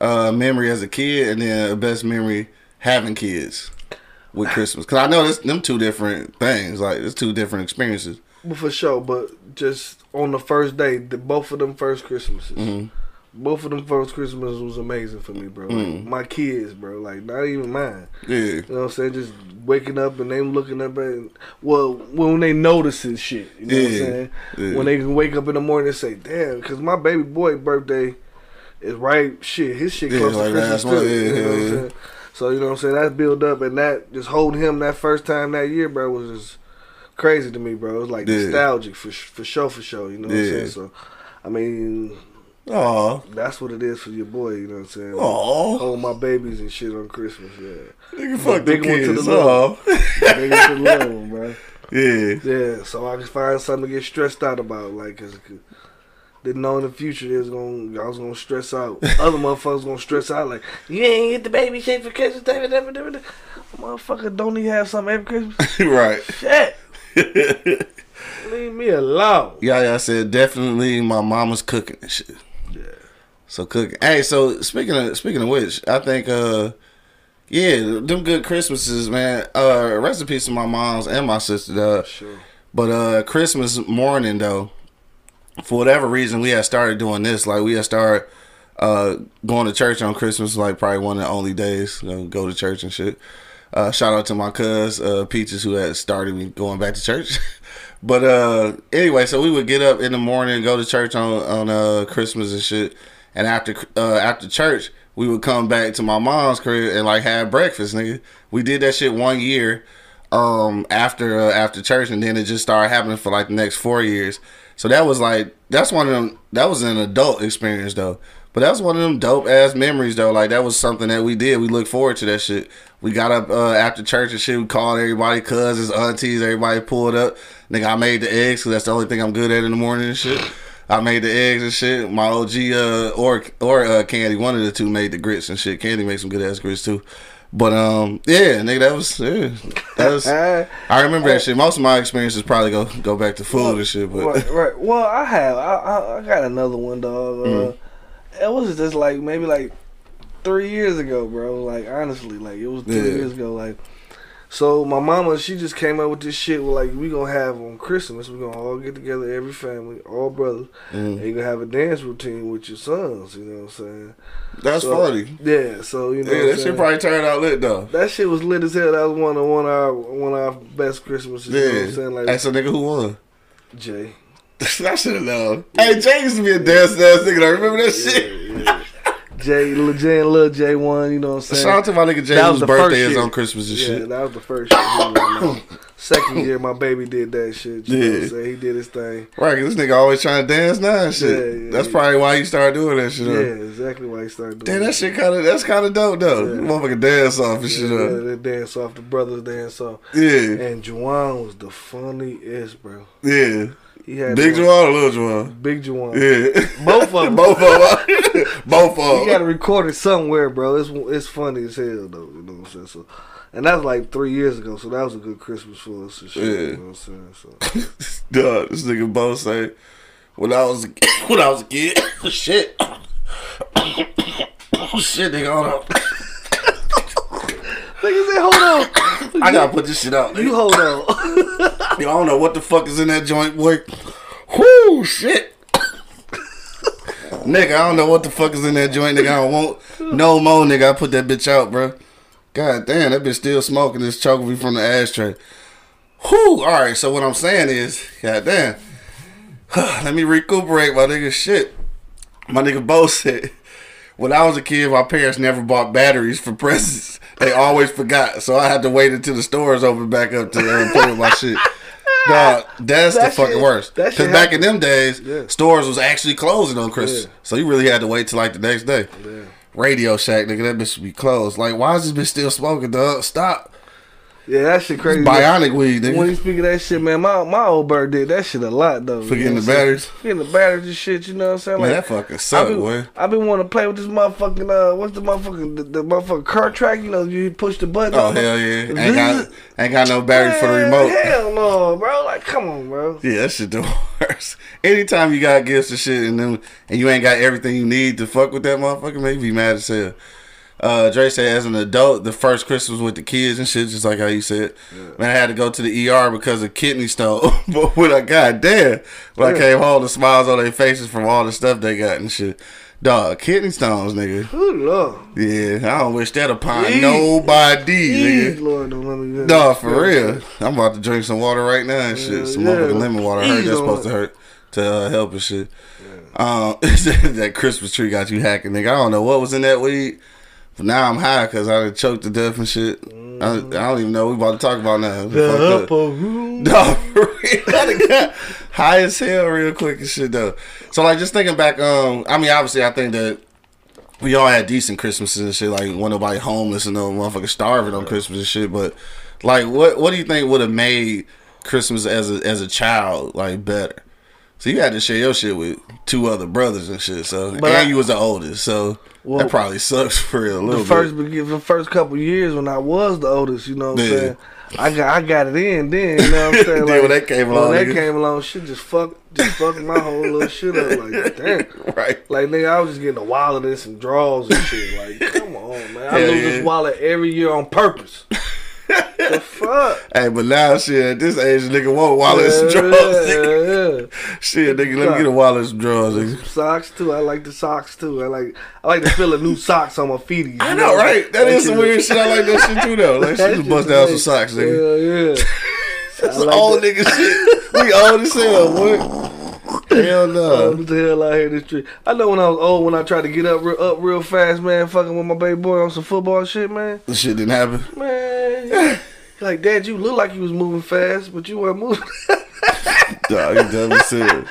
uh, memory as a kid, and then a best memory having kids with Christmas? Because I know this them two different things. Like it's two different experiences. Well, for sure, but just on the first day, the, both of them first Christmases, Mm-hmm. both of them first Christmases was amazing for me, bro. Like, Mm. my kids, bro, like not even mine. Yeah, You know what I'm saying? Just waking up and them looking up at, well, when they noticing shit. You know what I'm Yeah, saying? yeah. When they can wake up in the morning and say, damn, because my baby boy birthday is right, shit, his shit Yeah, close like to Christmas too. yeah, you know what I'm yeah, yeah. saying? So, you know what I'm saying? That's built up and that, just holding him that first time that year, bro, was just crazy to me, bro. It was like Yeah. nostalgic for, for sure, for sure. You know what I'm saying? So, I mean, Aw, that's what it is for your boy, you know what I'm saying? aw, Hold my babies and shit on Christmas, yeah. nigga, fuck the big one to the kids. Aw, Niggas to love 'em, bro. yeah, Yeah, so I could find something to get stressed out about, like, cause cause didn't know in the future they was gonna, I was gonna stress out. Other motherfuckers gonna stress out, like, you ain't get the baby shit for Christmas, David, David, David. Motherfucker, don't he have something every Christmas? right. Shit, leave me alone. Yeah, yeah, I said definitely my mama's cooking and shit. Yeah. So cooking. Hey, so speaking of speaking of which, I think uh yeah, them good Christmases, man. Uh rest in peace to my mom's and my sister, dog. Sure. But uh Christmas morning though, for whatever reason we had started doing this. Like we had started uh going to church on Christmas, like probably one of the only days, you know, go to church and shit. Uh shout out to my cuz uh Peaches who had started me going back to church. but uh anyway, so we would get up in the morning, go to church on on uh Christmas and shit. And after uh after church, we would come back to my mom's crib and like have breakfast, nigga. We did that shit one year um after uh, after church and then it just started happening for like the next four years so that was like that's one of them that was an adult experience though. But that was one of them dope ass memories though. Like that was something that we did. We look forward to that shit. We got up uh, after church and shit. We called everybody cousins aunties everybody pulled up. Nigga i made the eggs because that's the only thing i'm good at in the morning and shit. I made the eggs and shit. My OG uh, or or uh, Candy, one of the two made the grits and shit. Candy makes some good ass grits too. But um, yeah, nigga, that was yeah, that was. I remember that shit. Most of my experiences probably go go back to food and shit, but right, right. Well, I have. I, I, I got another one, dog. Uh, Mm-hmm. It was just like maybe like three years ago, bro. Like honestly, like it was three Yeah. years ago. Like, so my mama, she just came up with this shit. With like we gonna have on Christmas, we gonna all get together, every family, all brothers, Mm. and you gonna have a dance routine with your sons. You know what I'm saying? that's So, funny. Yeah. So you know, Yeah, that shit probably turned out lit though. that shit was lit as hell. That was one of one of our one of our best Christmases. You know what I'm Yeah. saying? Like Hey, so nigga, who won? Jay. I should have known. Hey, Jay used to be a dance ass nigga. I remember that shit. Yeah, yeah. Jay, Lil Jay and Lil J one, you know what I'm saying? Shout out to my nigga Jay That whose was birthday is year. on Christmas and shit. yeah, shit. that was the first year. he went on. Second year, my baby did that shit. You know what Yeah. I'm saying? He did his thing. Right, 'cause this nigga always trying to dance now and shit. Yeah, yeah, that's yeah. probably why he started doing that shit. Yeah, Huh? exactly why he started doing that. Damn, that shit kind of that's kind of dope though. Yeah. Motherfucker dance off and Yeah, shit. yeah, they dance off, the brothers dance off. Yeah, And Juwan was the funniest, bro. yeah. He had Big Juwan or Little Juwan? Big Juwan. Yeah, Both of them. both of them. both of them. You got to record it somewhere, bro. It's it's funny as hell, though. You know what I'm saying? So, and that was like three years ago, so that was a good Christmas for us and shit. Yeah. You know what I'm saying? So, Duh, this nigga both say when I was when I was a kid. shit. oh shit, nigga, hold on. Nigga said, "Hold on, I gotta put this shit out. you Nigga. hold on." I don't know what the fuck is in that joint, boy. Whoo, shit. nigga, I don't know what the fuck is in that joint, nigga. I don't want no more, nigga. I put that bitch out, bro. God damn, that bitch still smoking this choking me from the ashtray. Whoo, All right. So what I'm saying is, god damn. Let me recuperate my nigga shit. My nigga Bo said, when I was a kid, my parents never bought batteries for presents. They always forgot, so I had to wait until the stores opened back up to uh, with my shit. Dog, that's That the fucking worst. Because shit back in them days, Yeah. stores was actually closing on Christmas, Yeah. so you really had to wait till like the next day. Radio Shack, nigga, that bitch should be closed. Like, why is this bitch still smoking, dog? Stop. Yeah, that shit crazy. Bionic weed, When you speak of that shit, man, my my old bird did that shit a lot though. Forgetting you know the batteries? Forgetting the batteries and shit, you know what I'm saying? Man, that fucking suck, boy. I been wanting to play with this motherfucking uh, what's the motherfucking the, the motherfucking car track? You know, you push the button. Oh hell yeah! Ain't got ain't got no batteries for the remote. Hell no, bro. Like, come on, bro. Yeah, that shit the worst. Anytime you got gifts and shit, and then and you ain't got everything you need to fuck with that motherfucker, make me mad as hell. Uh, Dre said, as an adult, the first Christmas with the kids and shit, just like how you said, man, I had to go to the ER because of kidney stone. but when I got damn, when I came home, the smiles on their faces from all the stuff they got and shit. Dog, kidney stones, nigga. Ooh, Lord. Yeah, I don't wish that upon nobody, Please, nigga. Lord, don't let me. No, for real. I'm about to drink some water right now and shit. Yeah, Some yeah. motherfucking lemon water. I heard Ease that's supposed to hurt to uh, help and shit. Um, that Christmas tree got you hacking, nigga. I don't know what was in that weed, but now I'm high because I done choked to death and shit. I, I don't even know what we about to talk about now. The upper room. No, for real. I done got high as hell real quick and shit though. So like just thinking back, um, I mean obviously I think that we all had decent Christmases and shit. Like when nobody homeless and no motherfucker starving on Christmas and shit. But like, what what do you think would have made Christmas as a as a child like better? So you had to share your shit with two other brothers and shit. So But and I- you was the oldest, so Well, that probably sucks for real a little the first bit. the first couple years when I was the oldest, you know what I'm Yeah. saying? I got I got it in then, you know what I'm saying? Then when they came along, when they nigga. came along, shit just fuck just fucked my whole little shit up like damn. Right. Like nigga, I was just getting a wallet and some draws and shit. Like, come on, man. I Hell lose yeah. this wallet every year on purpose. The fuck? Hey, but now shit at this age, nigga want wallets and Yeah, drawers. nigga. yeah, yeah. Shit, nigga, let me get a wallet and some drawers. Nigga. Socks too. I like the socks too. I like I like to feel a new socks on my feet. I know, right? That is some weird shit. I like that shit too, though. Like, shit, just bust down some socks, nigga. Yeah, yeah. That's like old that. nigga shit. We old as hell, boy. Hell no. what the hell out here this tree? I know when I was old, when I tried to get up real, up real fast, man, fucking with my baby boy on some football shit, man. This shit didn't happen. Man, like Dad, you look like you was moving fast, but you weren't moving. Dog, you dumb as hell.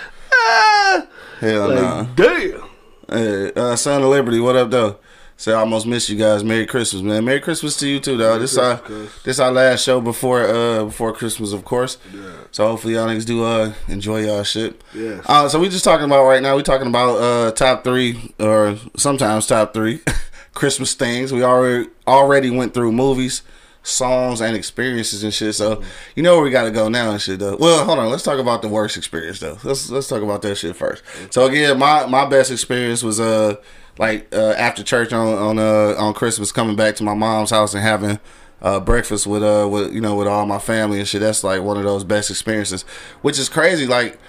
Hell like, no. damn. Hey, uh, Son of Liberty, what up, though? Say, I almost missed you guys. Merry Christmas, man. Merry Christmas to you too, dog. This our cuz. this our last show before uh before Christmas, of course. Yeah. So hopefully y'all niggas do uh enjoy y'all shit. Yeah. Uh, so we just talking about right now. We talking about uh top three or sometimes top three Christmas things. We already already went through movies, songs, and experiences and shit. So you know where we got to go now and shit though. Well, hold on. Let's talk about the worst experience though. Let's let's talk about that shit first. So again, my my best experience was uh like uh after church on on uh on Christmas coming back to my mom's house and having uh, breakfast with uh with you know with all my family and shit. That's like one of those best experiences, which is crazy. Like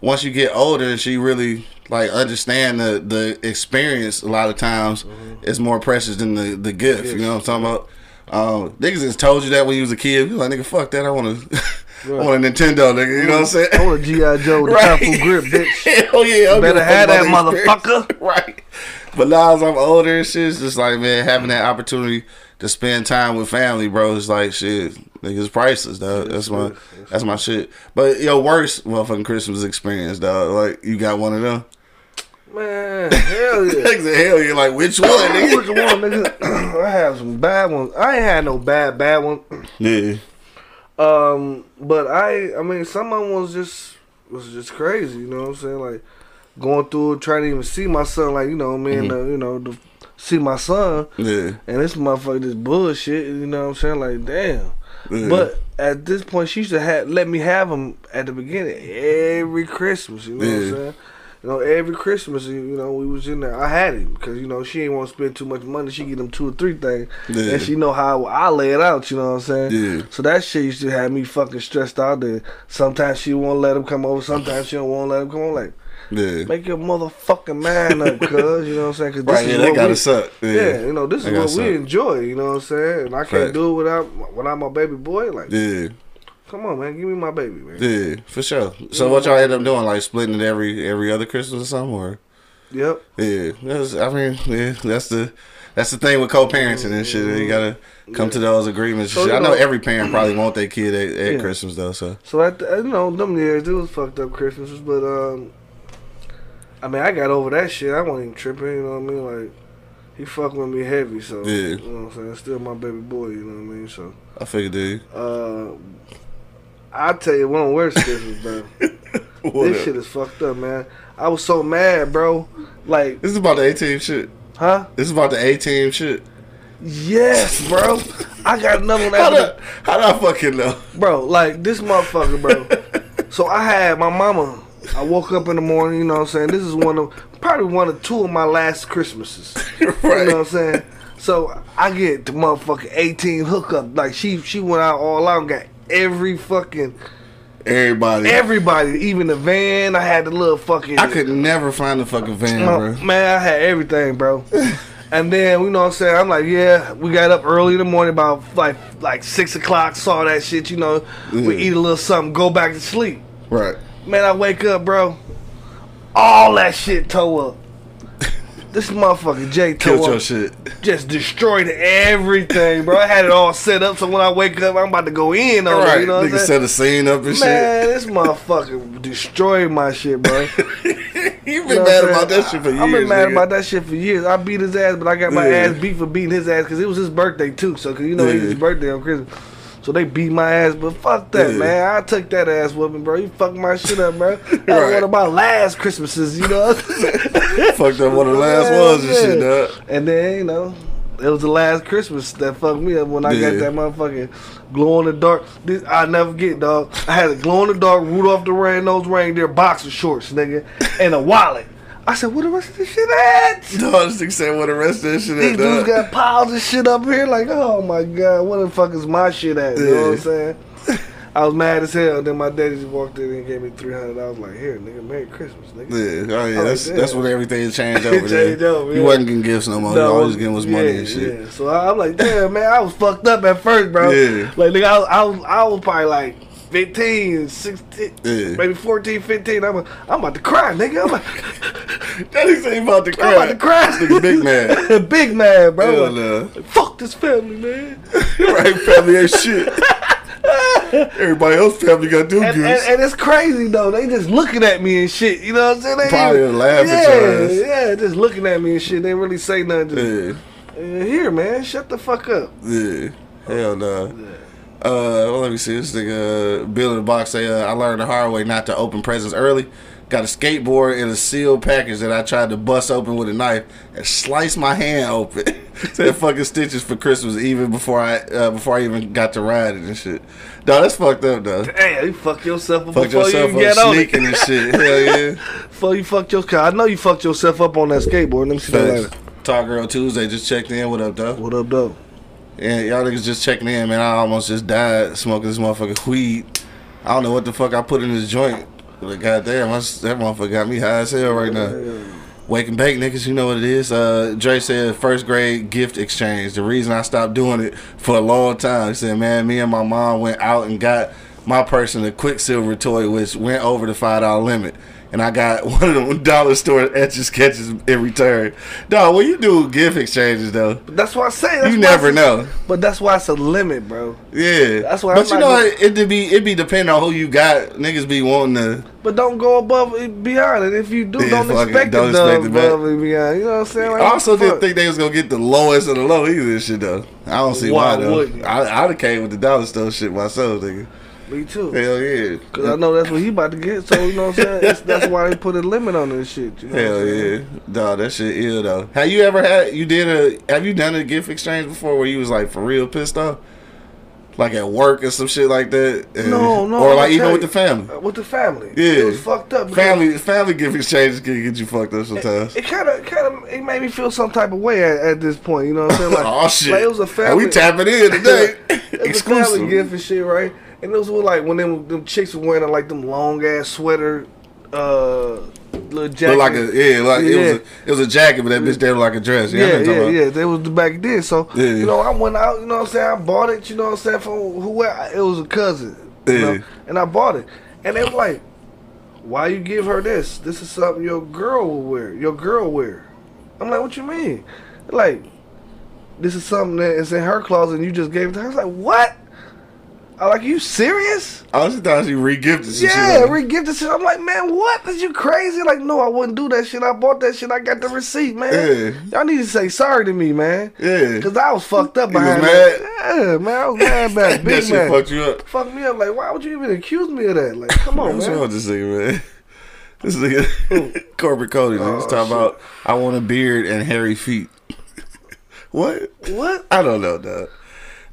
once you get older and she really like understand the the experience, a lot of times is more precious than the the gift. You know what I'm talking about? Um, niggas just told you that when you was a kid. You like nigga, fuck that. I want to. I want a Nintendo, nigga. You know what I'm saying? I want a G.I. Joe with a Right. grip, bitch. Hell yeah, I Better give a fuck have that experience. motherfucker. right. But now as I'm older and shit, it's just like man, having that opportunity to spend time with family, bro, it's like shit. Nigga, it's priceless, dog. That's my. That's my shit. But yo, worst motherfucking Christmas experience, dog. Like you got one of them. Man, hell yeah. Niggas hell yeah, like which one, Which one, nigga? I have some bad ones. I ain't had no bad, bad one. Yeah. Um, but I, I mean, some of them was just was just crazy. You know what I'm saying? Like going through it, trying to even see my son. Like you know, me and Mm-hmm. uh, you know, to see my son, Yeah. and this motherfucker just bullshit. You know what I'm saying? Like damn. Yeah. But at this point, she used to have let me have him at the beginning every Christmas. You know what I'm saying? You know, every Christmas, you know, we was in there. I had him because you know she ain't want to spend too much money. She get him two or three things, Yeah. and she know how I lay it out. You know what I'm saying? Yeah. So that shit used to have me fucking stressed out. There, sometimes she won't let him come over. Sometimes she don't want to let him come over. Like, Yeah. make your motherfucking mind up, cuz. You know what I'm saying? Cause this Right, is yeah, what that gotta we, suck. Yeah. Yeah, you know, this That is what we enjoy. You know what I'm saying? And I can't Fact. do it without without my baby boy. Like, Yeah. Come on, man, give me my baby, man. Yeah, for sure. So what y'all end up doing? Like splitting it every every other Christmas or something? Or Yep. yeah, that's, I mean, yeah, that's the that's the thing with co-parenting and shit. You gotta come to those agreements. So, shit. I know know- every parent probably want their kid at, at Yeah. Christmas though. So So at the, you know them years it was fucked up Christmases, but um, I mean I got over that shit. I wasn't even tripping. You know what I mean? Like he fucking with me heavy, so Yeah. you know what I'm saying. Still my baby boy. You know what I mean? So I figured, dude. uh, I tell you one worst Christmas, bro. this shit is fucked up, man. I was so mad, bro. Like, This is about the A team shit. huh? This is about the A team shit. Yes, bro. I got another one How after do, how do I fucking know? bro, like this motherfucker, bro. so I had my mama. I woke up in the morning, you know what I'm saying? This is one of probably one of two of my last Christmases. You know what I'm saying? So I get the motherfucking A team hookup. Like she she went out all out and got every fucking Everybody. everybody, even the van. I had the little fucking I could never find the fucking van, bro. Man, I had everything, bro. and then you know what I'm saying. I'm like, yeah, we got up early in the morning, about like like six o'clock. Saw that shit, you know. We eat a little something, go back to sleep. Right. Man, I wake up, bro. All that shit toe up. This motherfucker Jay toe Killed your up, shit. just destroyed everything, bro. I had it all set up, so when I wake up, I'm about to go in on it. Right. You know Nigga set a scene up and shit. Man, this motherfucker destroyed my shit, bro. shit. you been You know mad about that shit for years. I've been mad nigga. about that shit for years. I beat his ass, but I got my Yeah. ass beat for beating his ass because it was his birthday too. So, cause you know it was his birthday on Christmas. So they beat my ass, but fuck that, Yeah. man. I took that ass whooping, bro. You fucked my shit up, bro. That was one of my last Christmases, you know. Fucked up one of the last Yeah, ones and shit, dog. and then you know, it was the last Christmas that fucked me up when I Yeah. got that motherfucking glow in the dark. This I never get, dog. I had a glow in the dark Rudolph the Red-Nosed Reindeer boxer shorts, nigga, and a wallet. I said, "What the rest of this shit at?" Dog, this nigga saying, what the rest of this shit These at, dudes dog. got piles of shit up here. Like, oh my god, what the fuck is my shit at? You know what I'm saying? I was mad as hell. Then my daddy just walked in and gave me three hundred. I was like, here, nigga, Merry Christmas, nigga. Yeah, oh yeah, that's yeah. that's when everything changed over there. changed over, You wasn't getting gifts no more. you always getting was money yeah, and shit. Yeah. So I, I'm like, damn, man, I was fucked up at first, bro. Yeah. Like, nigga, I was, I was, I was probably like 15, 16, Yeah. maybe 14, 15. I'm, I'm about to cry, nigga. I'm, like, That nigga he about to cry. I'm about to cry. Nigga big man. Big man, bro. Hell Like, no. Fuck this family, man. right, family ain't shit. Everybody else family got do And, and, and it's crazy though. They just looking at me and shit. You know what I'm saying? They Probably even- laugh yeah, at your ass. Yeah, just looking at me and shit. They really say nothing. Just, Yeah, "Uh, Here, man, shut the fuck up. yeah. Hell no. Uh, well, let me see. This nigga uh, Bill in the box say, uh, "I learned the hard way not to open presents early. Got a skateboard in a sealed package that I tried to bust open with a knife and slice my hand open. Said fucking stitches for Christmas even before I uh, before I even got to ride it and shit. Dog, that's fucked up though. Hey, you fuck yourself up Fuck before yourself you even up get on it. sneaking and shit. Hell yeah. Before you fucked your car. I know you fucked yourself up on that skateboard. Let me see that later. Talk Girl Tuesday just checked in. What up, though? What up, though? Yeah, y'all niggas just checking in, man. I almost just died smoking this motherfucking weed. I don't know what the fuck I put in this joint. But goddamn, that motherfucker got me high as hell right now. Wake and bake, niggas, you know what it is. Uh, Dre said first grade gift exchange. The reason I stopped doing it for a long time, he said, man, me and my mom went out and got my person a Quicksilver toy, which went over the five dollar limit. And I got one of them dollar store etch a sketches in return. Dog, when you do gift exchanges though, But that's why I say. That's you never it's- know. But that's why it's a limit, bro. Yeah, That's why But I'm you know, gonna- it, it be it be depending on who you got. Niggas be wanting to. But don't go above and beyond it. If you do, Yeah, don't fuck it. expect Don't it done expect it back. above and beyond. You know what I'm saying? Like, I also didn't think they was gonna get the lowest of the low either. Shit though, I don't see why, Why though. I I'd have came with the dollar store shit myself, nigga. Me too. Hell yeah, Cause I know that's what he about to get. So you know what I'm saying? It's, that's why they put a limit on this shit. You know Hell yeah, dog. That shit ill though. Have you ever had? You did a? Have you done a gift exchange before where you was like for real pissed off, like at work or some shit like that? And- No, no. Or like even tell with the family. Uh, With the family. Yeah. It was fucked up. Family family gift exchanges can get you fucked up sometimes. It kind of, kind of, it made me feel some type of way at, at this point. You know what I'm saying? Like, oh shit! Like it was a And family. we tapping in today. it was a family gift and shit, right? And those were like when them them chicks were wearing like them long ass sweater, uh, little jacket. Like a yeah, like it was a, it was a jacket, but that bitch there like a dress. Yeah, Yeah, I know what yeah, yeah. That was the back then. So Yeah. you know, I went out. You know what I'm saying? I bought it. You know what I'm saying? From who? It was a cousin. You Yeah. know? And I bought it. And they were like, why you give her this? This is something your girl will wear. Your girl wear. I'm like, what you mean? Like, this is something that is in her closet and you just gave it to her. I was like, what? I like, you serious? I was just thought she re-gifted some Yeah, shit. like- re-gifted shit. I'm like, man, what? Is you crazy? Like, no, I wouldn't do that shit. I bought that shit. I got the receipt, man. Yeah. Y'all need to say sorry to me, man. Yeah. Cause I was fucked up behind mad? that. Yeah, man, I was mad about it. that Big shit man. fucked you up. Fuck me up. Like, why would you even accuse me of that? Like, come on, man. What's wrong with this nigga, man? This nigga, corporate Cody, man. He's Oh, talking shit. about, I want a beard and hairy feet. what? What? I don't know, dog.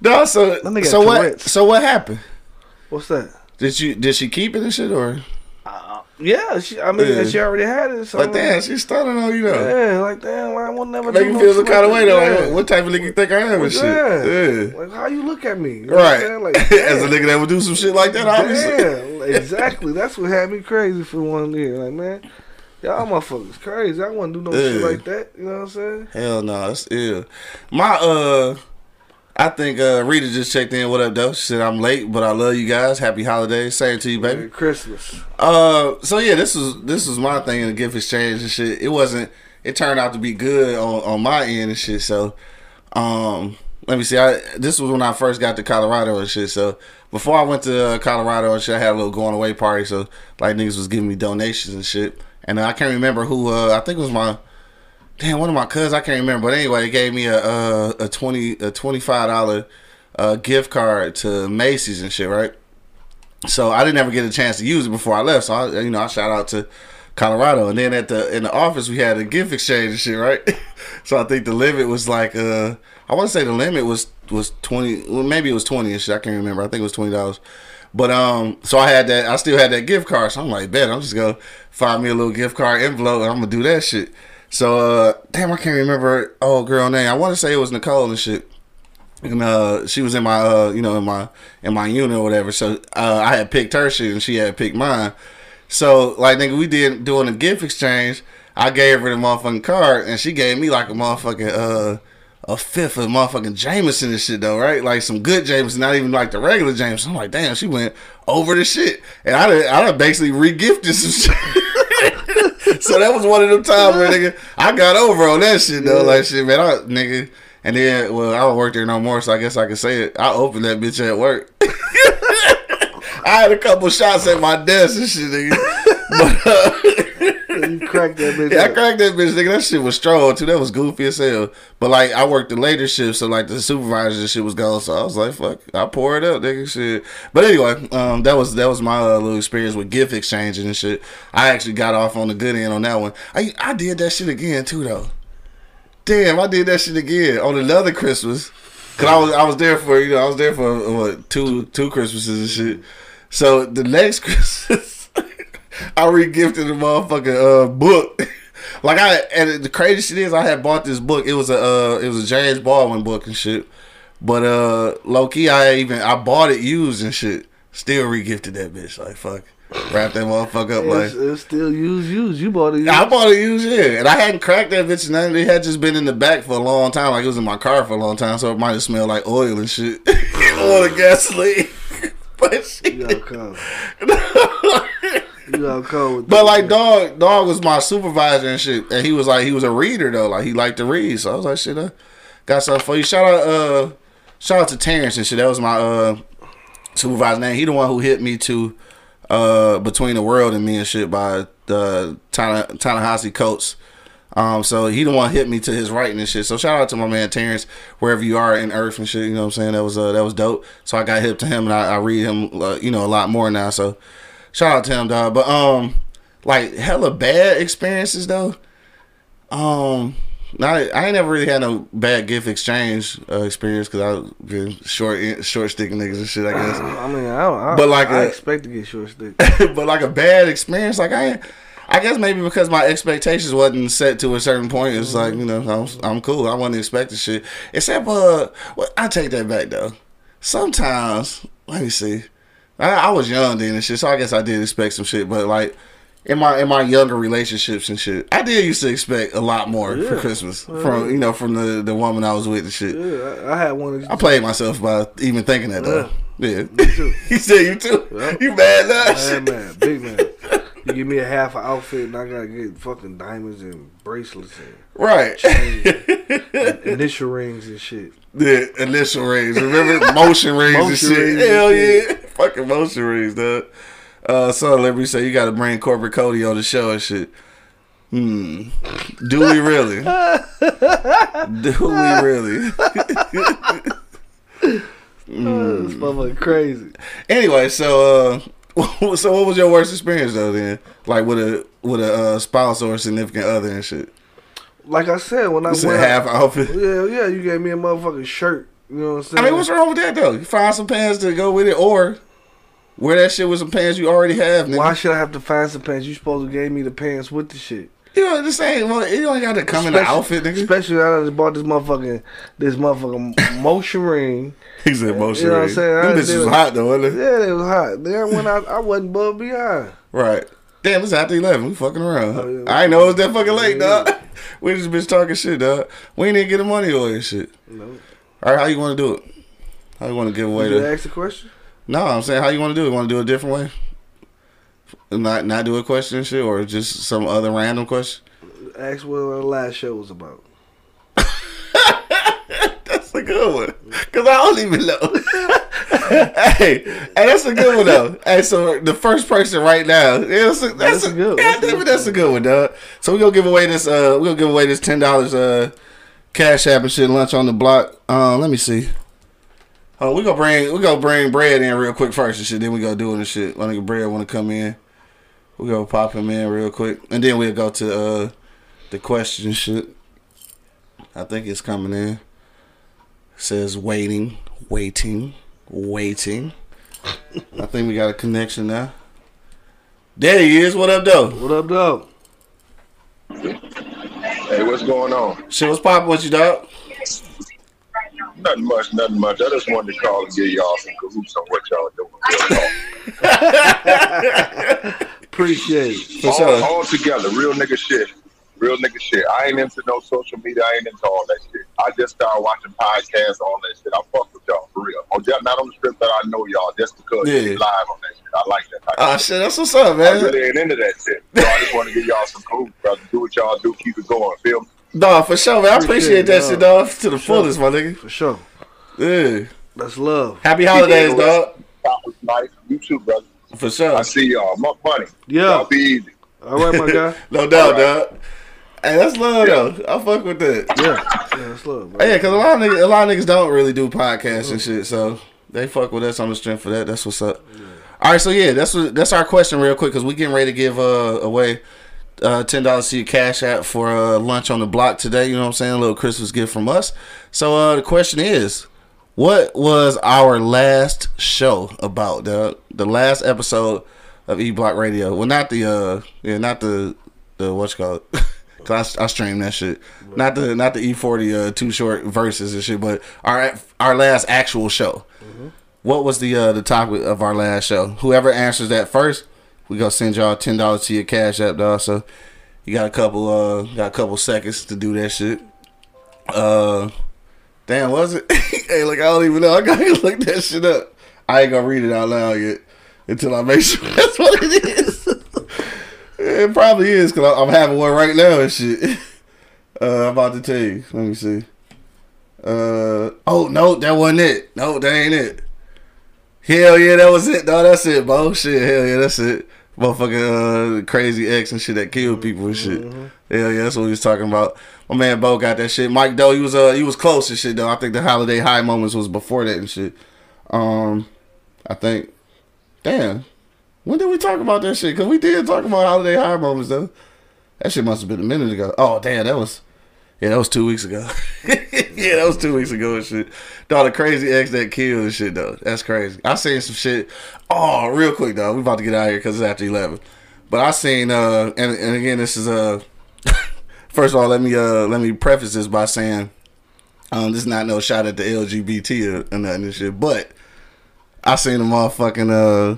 No, so so got what? Tourette's. So what happened? What's that? Did you did she keep it and shit or Yeah, she. I mean, Yeah. she already had it. So like damn? She's stunning on you though. Yeah, like damn, I will never Make do you no feel some kind of way though. Yeah. Like, what type of nigga you think I am and shit? Yeah. Yeah. Like how you look at me? You know what I'm Right. Like, As a nigga that would do some shit like that, obviously. Damn, exactly. That's what had me crazy for one year. Like, man, y'all motherfuckers crazy. I wouldn't do no shit like that. You know what I'm saying? Hell no, that's ill. My uh I think uh Rita just checked in. What up, though? She said I'm late, but I love you guys. Happy holidays. Same to you, baby. Merry Christmas. Uh, so yeah, this was this was my thing in the gift exchange and shit. It wasn't. It turned out to be good on on my end and shit. So, um, let me see. I this was when I first got to Colorado and shit. So before I went to uh, Colorado and shit, I had a little going away party. So like niggas was giving me donations and shit. And I can't remember who. Uh, I think it was my. Damn, one of my cousins. I can't remember. But anyway, they gave me a a, a twenty a twenty five dollar uh, gift card to Macy's and shit. Right. So I didn't ever get a chance to use it before I left. So I, you know, I shout out to Colorado, and then at the in the office we had a gift exchange and shit, right? so I think the limit was like, uh, I want to say the limit was was twenty, well, maybe it was twenty and shit. I can't remember. I think it was twenty dollars. But um, so I had that. I still had that gift card. So I'm like, bet I'm just gonna find me a little gift card envelope, and I'm gonna do that shit. So uh, damn, I can't remember oh girl name. I want to say it was Nicole and shit and uh she was in my uh you know in my in my unit or whatever so uh i had picked her shit and she had picked mine so like nigga we did doing a gift exchange i gave her the motherfucking card and she gave me like a motherfucking uh a fifth of motherfucking Jameson and shit though, right? Like some good Jameson, not even like the regular Jameson. I'm like, damn, she went over the shit, and I I basically regifted some shit. so that was one of them times where nigga, I got over on that shit though. Like shit, man, I nigga. And then, well, I don't work there no more, so I guess I can say it. I opened that bitch at work. I had a couple shots at my desk and shit, nigga. But uh, You cracked that bitch. yeah, I cracked that bitch, nigga. That shit was strong too. That was goofy as hell. But like, I worked the later shift, so like the supervisor shit was gone. So I was like, fuck, I pour it up, nigga. Shit. But anyway, um, that was that was my uh, little experience with gift exchanging and shit. I actually got off on the good end on that one. I I did that shit again too though. Damn, I did that shit again on another Christmas. Cause I was I was there for you know I was there for what two two Christmases and shit. So the next Christmas, I regifted the motherfucking uh, book. like I and the crazy shit is I had bought this book. It was a uh, it was a James Baldwin book and shit. But uh, low key, I even I bought it used and shit. Still regifted that bitch. Like fuck, wrap that motherfucker up like. It's, it's still used, used. You bought it. Used. I bought it used, yeah, and I hadn't cracked that bitch. None. It had just been in the back for a long time, like it was in my car for a long time, so it might have smelled like oil and shit, oil and gasoline. but shit. You. You cold. But like dog, dog was my supervisor and shit, and he was like he was a reader though, like he liked to read. So I was like, shit, I got something for you. Shout out, uh, shout out to Terrence and shit. That was my uh supervisor name. He the one who hit me to uh between the world and me and shit by the Tana Ta-Nehisi Coates. Um, so he the one hit me to his writing and shit. So shout out to my man Terrence, wherever you are in Earth and shit. You know what I'm saying? That was uh, that was dope. So I got hip to him and I, I read him, uh, you know, a lot more now. So shout out to him, dog. But um, like hella bad experiences though. Um, I I ain't never really had no bad gift exchange uh, experience because I've been short short sticking niggas and shit. I guess. I mean, I don't. I, But like I a- expect to get short stick. but like a bad experience, like I, I guess maybe because my expectations wasn't set to a certain point. It's like you know I'm, I'm cool. I wasn't expecting shit. Except uh, well, I take that back though. Sometimes let me see. I, I was young then and shit, so I guess I did expect some shit. But like in my in my younger relationships and shit, I did used to expect a lot more for Yeah. Christmas uh-huh. from you know from the the woman I was with and shit. Yeah, I, I had one. I played myself by even thinking that though. Yeah, Me too. he said you too. Yep. You mad now? Man, big man. You give me a half an outfit and I gotta get fucking diamonds and bracelets and Right. initial rings and shit. the initial rings. Remember motion rings and shit. rings and Hell shit. yeah. Fucking motion rings, dog. Uh Son Liberty say you gotta bring corporate Cody on the show and shit. Hmm. Do we really? Do we really? Oh, this motherfucker crazy. Anyway, so uh so what was your worst experience though then? Like with a with a uh, spouse or a significant other and shit. Like I said, when I said went half outfit. Yeah, yeah, you gave me a motherfucking shirt. You know what I'm saying? I mean, what's wrong with that though? You find some pants to go with it, or wear that shit with some pants you already have. Nigga. Why should I have to find some pants? You supposed to gave me the pants with the shit. You know the same. Well, you don't got to come in the outfit, nigga. Especially I just bought this motherfucking this motherfucking motion ring. He said motion You know what I'm saying? I Them did bitches was hot though, wasn't they? Yeah, it was hot. Then when I I wasn't above behind. Right. Damn, it's after eleven. We fucking around. Oh, yeah. I ain't know it was that fucking late, Yeah. dog. We just bitch talking shit, dog. We ain't even get the money away and shit. No. All right, how you want to do it? How you want to give away Did the? ask the question? No, I'm saying how you want to do it. Want to do it a different way? Not not do a question shit, or just some other random question. Ask what our last show was about. That's a good one. Cause I don't even know. hey, hey, that's a good one though. Hey, so the first person right now, yeah, that's a, that's, That's a, good- God that's a it, good that's a good one, dog. So we gonna give away this. Uh, we gonna give away this ten dollars. Uh, cash app and shit. Lunch on the block. Uh, let me see. Oh, we gonna bring we gonna bring bread in real quick first and shit. Then we gonna do it and shit. My nigga bread wanna come in. We gonna pop him in real quick, and then we'll go to uh the question shit. I think it's coming in. Says waiting, waiting, waiting. I think we got a connection now. There he is. What up, though? What up, dog? Hey, what's going on? Shit, what's poppin' with you, dog? Nothing much, nothing much. I just wanted to call and give y'all some cahoots on what y'all doing. Appreciate it. For all, sure. all together, real nigga shit. Real nigga shit. I ain't into no social media. I ain't into all that shit. I just started watching podcasts, all that shit. I fuck with y'all for real. On just, not on the strip that I know y'all, just because Yeah. live on that shit. I like that Ah, of shit. that's what's up, man. I really ain't into that shit. So I just want to give y'all some cahoots, brother. Do what y'all do. Keep it going. Feel me? Dog, for sure, man. I appreciate Appreciate that it, shit, dog. dog, to the fullest, my nigga. For sure. Yeah. That's love. Happy holidays, Keep it dog. Top was nice. You too, brother. For sure. I see y'all. Monk Money. Yeah. Y'all be easy. All right, my guy. No doubt, All right. dog. Hey, that's love, Yeah. though. I fuck with that. Yeah. Yeah, that's love, bro. Yeah, because a lot of niggas, a lot of niggas don't really do podcasts and shit, so they fuck with us on the strength for that. That's what's up. All right, so yeah, that's what that's our question real quick because we getting ready to give uh, away uh, ten dollars to your cash app for uh, lunch on the block today. You know what I'm saying? A little Christmas gift from us. So uh, the question is, what was our last show about? The the last episode of E Block Radio. Well, not the uh, yeah, not the the what's called. Cause I, I stream that shit. Not the not the E forty uh Too Short verses and shit, but our our last actual show. What was the uh the topic of our last show? Whoever answers that first, we gonna send y'all ten dollars to your cash app, dog. So you got a couple uh got a couple seconds to do that shit. Uh, damn, was it? hey, look, I don't even know. I gotta look that shit up. I ain't gonna read it out loud yet until I make sure that's what it is. it probably is because I'm having one right now and shit. Uh, I'm about to tell you. Let me see. Uh oh no, that wasn't it. No, that ain't it. Hell yeah, that was it. No, that's it, bro. Shit, hell yeah, that's it. Motherfucking uh, crazy X and shit that killed people and shit. Hell yeah, that's what he was talking about. My man Bo got that shit. Mike though, he was uh he was close and shit though. I think the holiday high moments was before that and shit. Um, I think. Damn, when did we talk about that shit? Cause we did talk about holiday high moments though. That shit must have been a minute ago. Oh damn, that was. Yeah, that was two weeks ago. yeah, that was two weeks ago and shit. Dog, the crazy ex that killed and shit though. That's crazy. I seen some shit. Oh, real quick though. We about to get out of here because it's after eleven. But I seen uh and, and again this is uh first of all let me uh let me preface this by saying um this is not no shot at the LGBT or, or nothing and shit, but I seen a motherfucking uh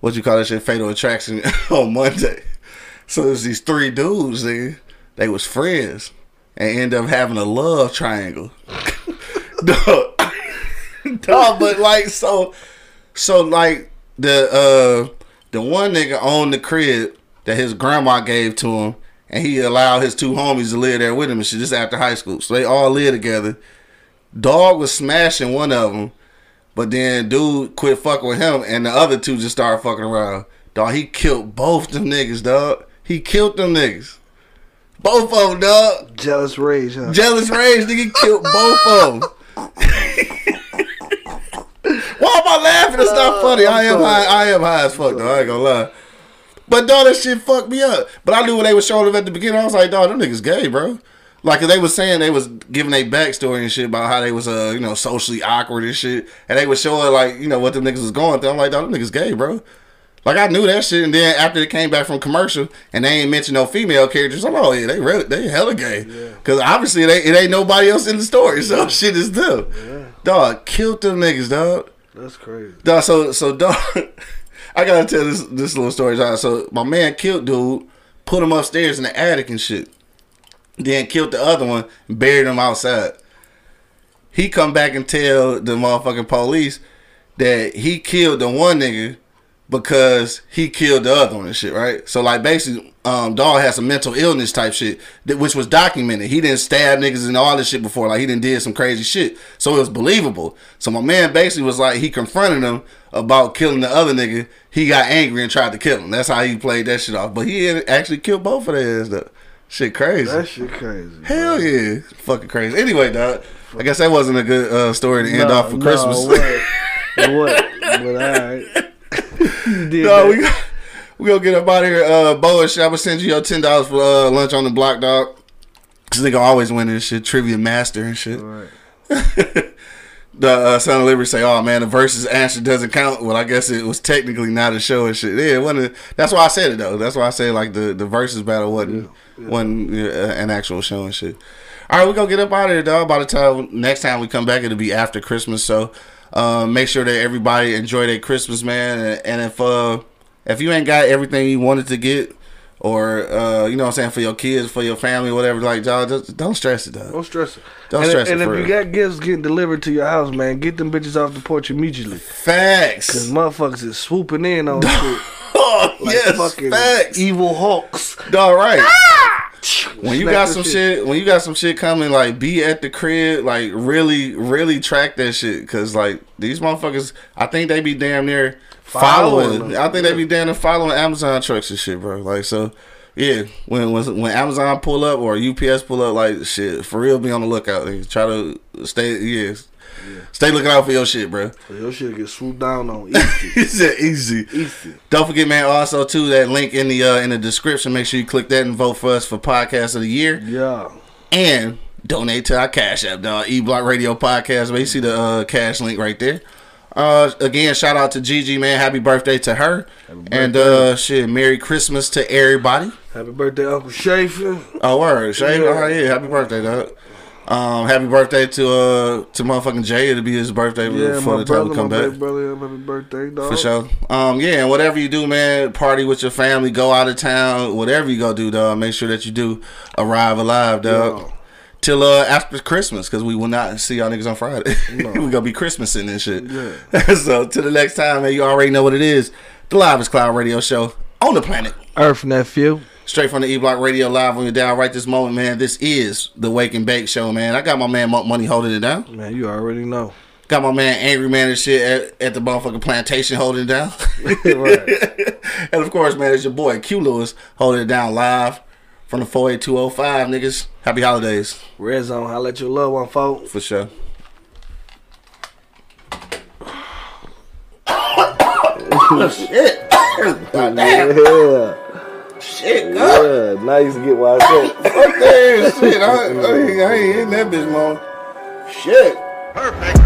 what you call that shit fatal attraction on Monday. So there's these three dudes, nigga. They was friends and end up having a love triangle. Dog. Dog, but like so so like the uh the one nigga owned the crib that his grandma gave to him, and he allowed his two homies to live there with him and shit just after high school. So they all live together. Dog was smashing one of them, but then dude quit fucking with him, and the other two just started fucking around. Dog, he killed both of them niggas, dog. He killed them niggas. Both of them, dog. Jealous rage, huh? Jealous rage, nigga killed both of them. Why am I laughing? It's not funny. I am high. I am high as fuck though. I ain't gonna lie. But dog, that shit fucked me up. But I knew when they was showing them at the beginning, I was like, dog, them niggas gay, bro. Like 'cause they was saying they was giving a backstory and shit about how they was uh you know socially awkward and shit, and they was showing like you know what them niggas was going through. I'm like, dog, them niggas gay, bro. Like I knew that shit, and then after it came back from commercial, and they ain't mention no female characters, I'm like, oh yeah, they really, they hella gay, because obviously they, it ain't nobody else in the story, so shit is them. Dog killed them niggas, dog. That's crazy. Dog, so so dog, I gotta tell this this little story. dog. So my man killed dude, put him upstairs in the attic and shit. Then killed the other one, and buried him outside. He come back and tell the motherfucking police that he killed the one nigga because he killed the other one and shit, right? So like basically, um, dog has some mental illness type shit, that, which was documented. He didn't stab niggas and all this shit before, like he didn't did some crazy shit, so it was believable. So my man basically was like he confronted him about killing the other nigga. He got angry and tried to kill him. That's how he played that shit off. But he had actually killed both of their ass though. Shit crazy. That shit crazy. Hell yeah, fucking crazy. Anyway, dog, I guess that wasn't a good uh, story to end No, off for no, Christmas. What? what? But. You did No, we got, we gonna get up out of here. Uh, Boish, I'm gonna send you your ten dollars for uh, lunch on the block, dog. Cause they gonna always win this shit, trivia master and shit. Right. The uh, Son of Liberty say, "Oh man, the versus answer doesn't count." Well, I guess it was technically not a show and shit. Yeah, it wasn't. That's why I said it though. That's why I said like the the versus battle wasn't wasn't uh, an actual show and shit. All right, we gonna get up out of here, dog. By the time next time we come back, it'll be after Christmas. So uh, make sure that everybody enjoy their Christmas, man. And, and if uh, if you ain't got everything you wanted to get, or uh, you know what I'm saying for your kids, for your family, whatever, like y'all just don't stress it, dog. Don't stress it. Don't and stress it. and it if for you got gifts getting delivered to your house, man, get them bitches off the porch immediately. Facts. Cause motherfuckers is swooping in on shit. Oh, Like yes, fucking facts. evil hawks. All right. When you got some shit. when you got some shit coming, like be at the crib, like really, really track that shit, cause like these motherfuckers, I think they be damn near Following following. I think they be damn near following Amazon trucks and shit, bro. Like so, yeah. When when when Amazon pull up or UPS pull up, like shit, for real, be on the lookout. Like, try to stay, yeah, stay looking out for your shit, bro. Your shit get swooped down on easy. Said easy. easy. Don't forget, man. Also, too, that link in the uh, in the description. Make sure you click that and vote for us for podcast of the year, Yeah. and donate to our Cash App, dog. E Block Radio Podcast. Where you see the uh, cash link right there. Uh, again, shout out to Gigi, man. Happy birthday to her, and uh, shit, Merry Christmas to everybody. Happy birthday, Uncle Schaefer. Oh, word, Shay. Yeah. Oh, yeah. Happy birthday, dog. Um, happy birthday to uh to motherfucking Jay. It'll be his birthday Yeah, before my the time brother, we come my back. baby brother, happy birthday, dog. For sure. Um, yeah, and whatever you do, man, party with your family, go out of town, whatever you go do, dog. Make sure that you do arrive alive, dog. Yeah. Till uh after Christmas, because we will not see y'all niggas on Friday. No. we gonna be Christmasing and shit. Yeah. so till the next time, man, you already know what it is. The Livest Cloud Radio Show on the planet. Earth nephew. Straight from the E Block Radio Live on your dial right this moment, man. This is the Wake and Bake Show, man. I got my man Monk Money holding it down. Man, you already know. Got my man Angry Man and shit at, at the motherfucking plantation holding it down. And of course, man, it's your boy Q Lewis holding it down live from the 48205, niggas. Happy holidays, Red zone, I let your love one folk. for sure. oh, shit. God damn. Yeah. Shit, God. Yeah. Now you can get why I said. Fuck that shit. I, I, ain't- I ain't in that bitch, man. Shit. wake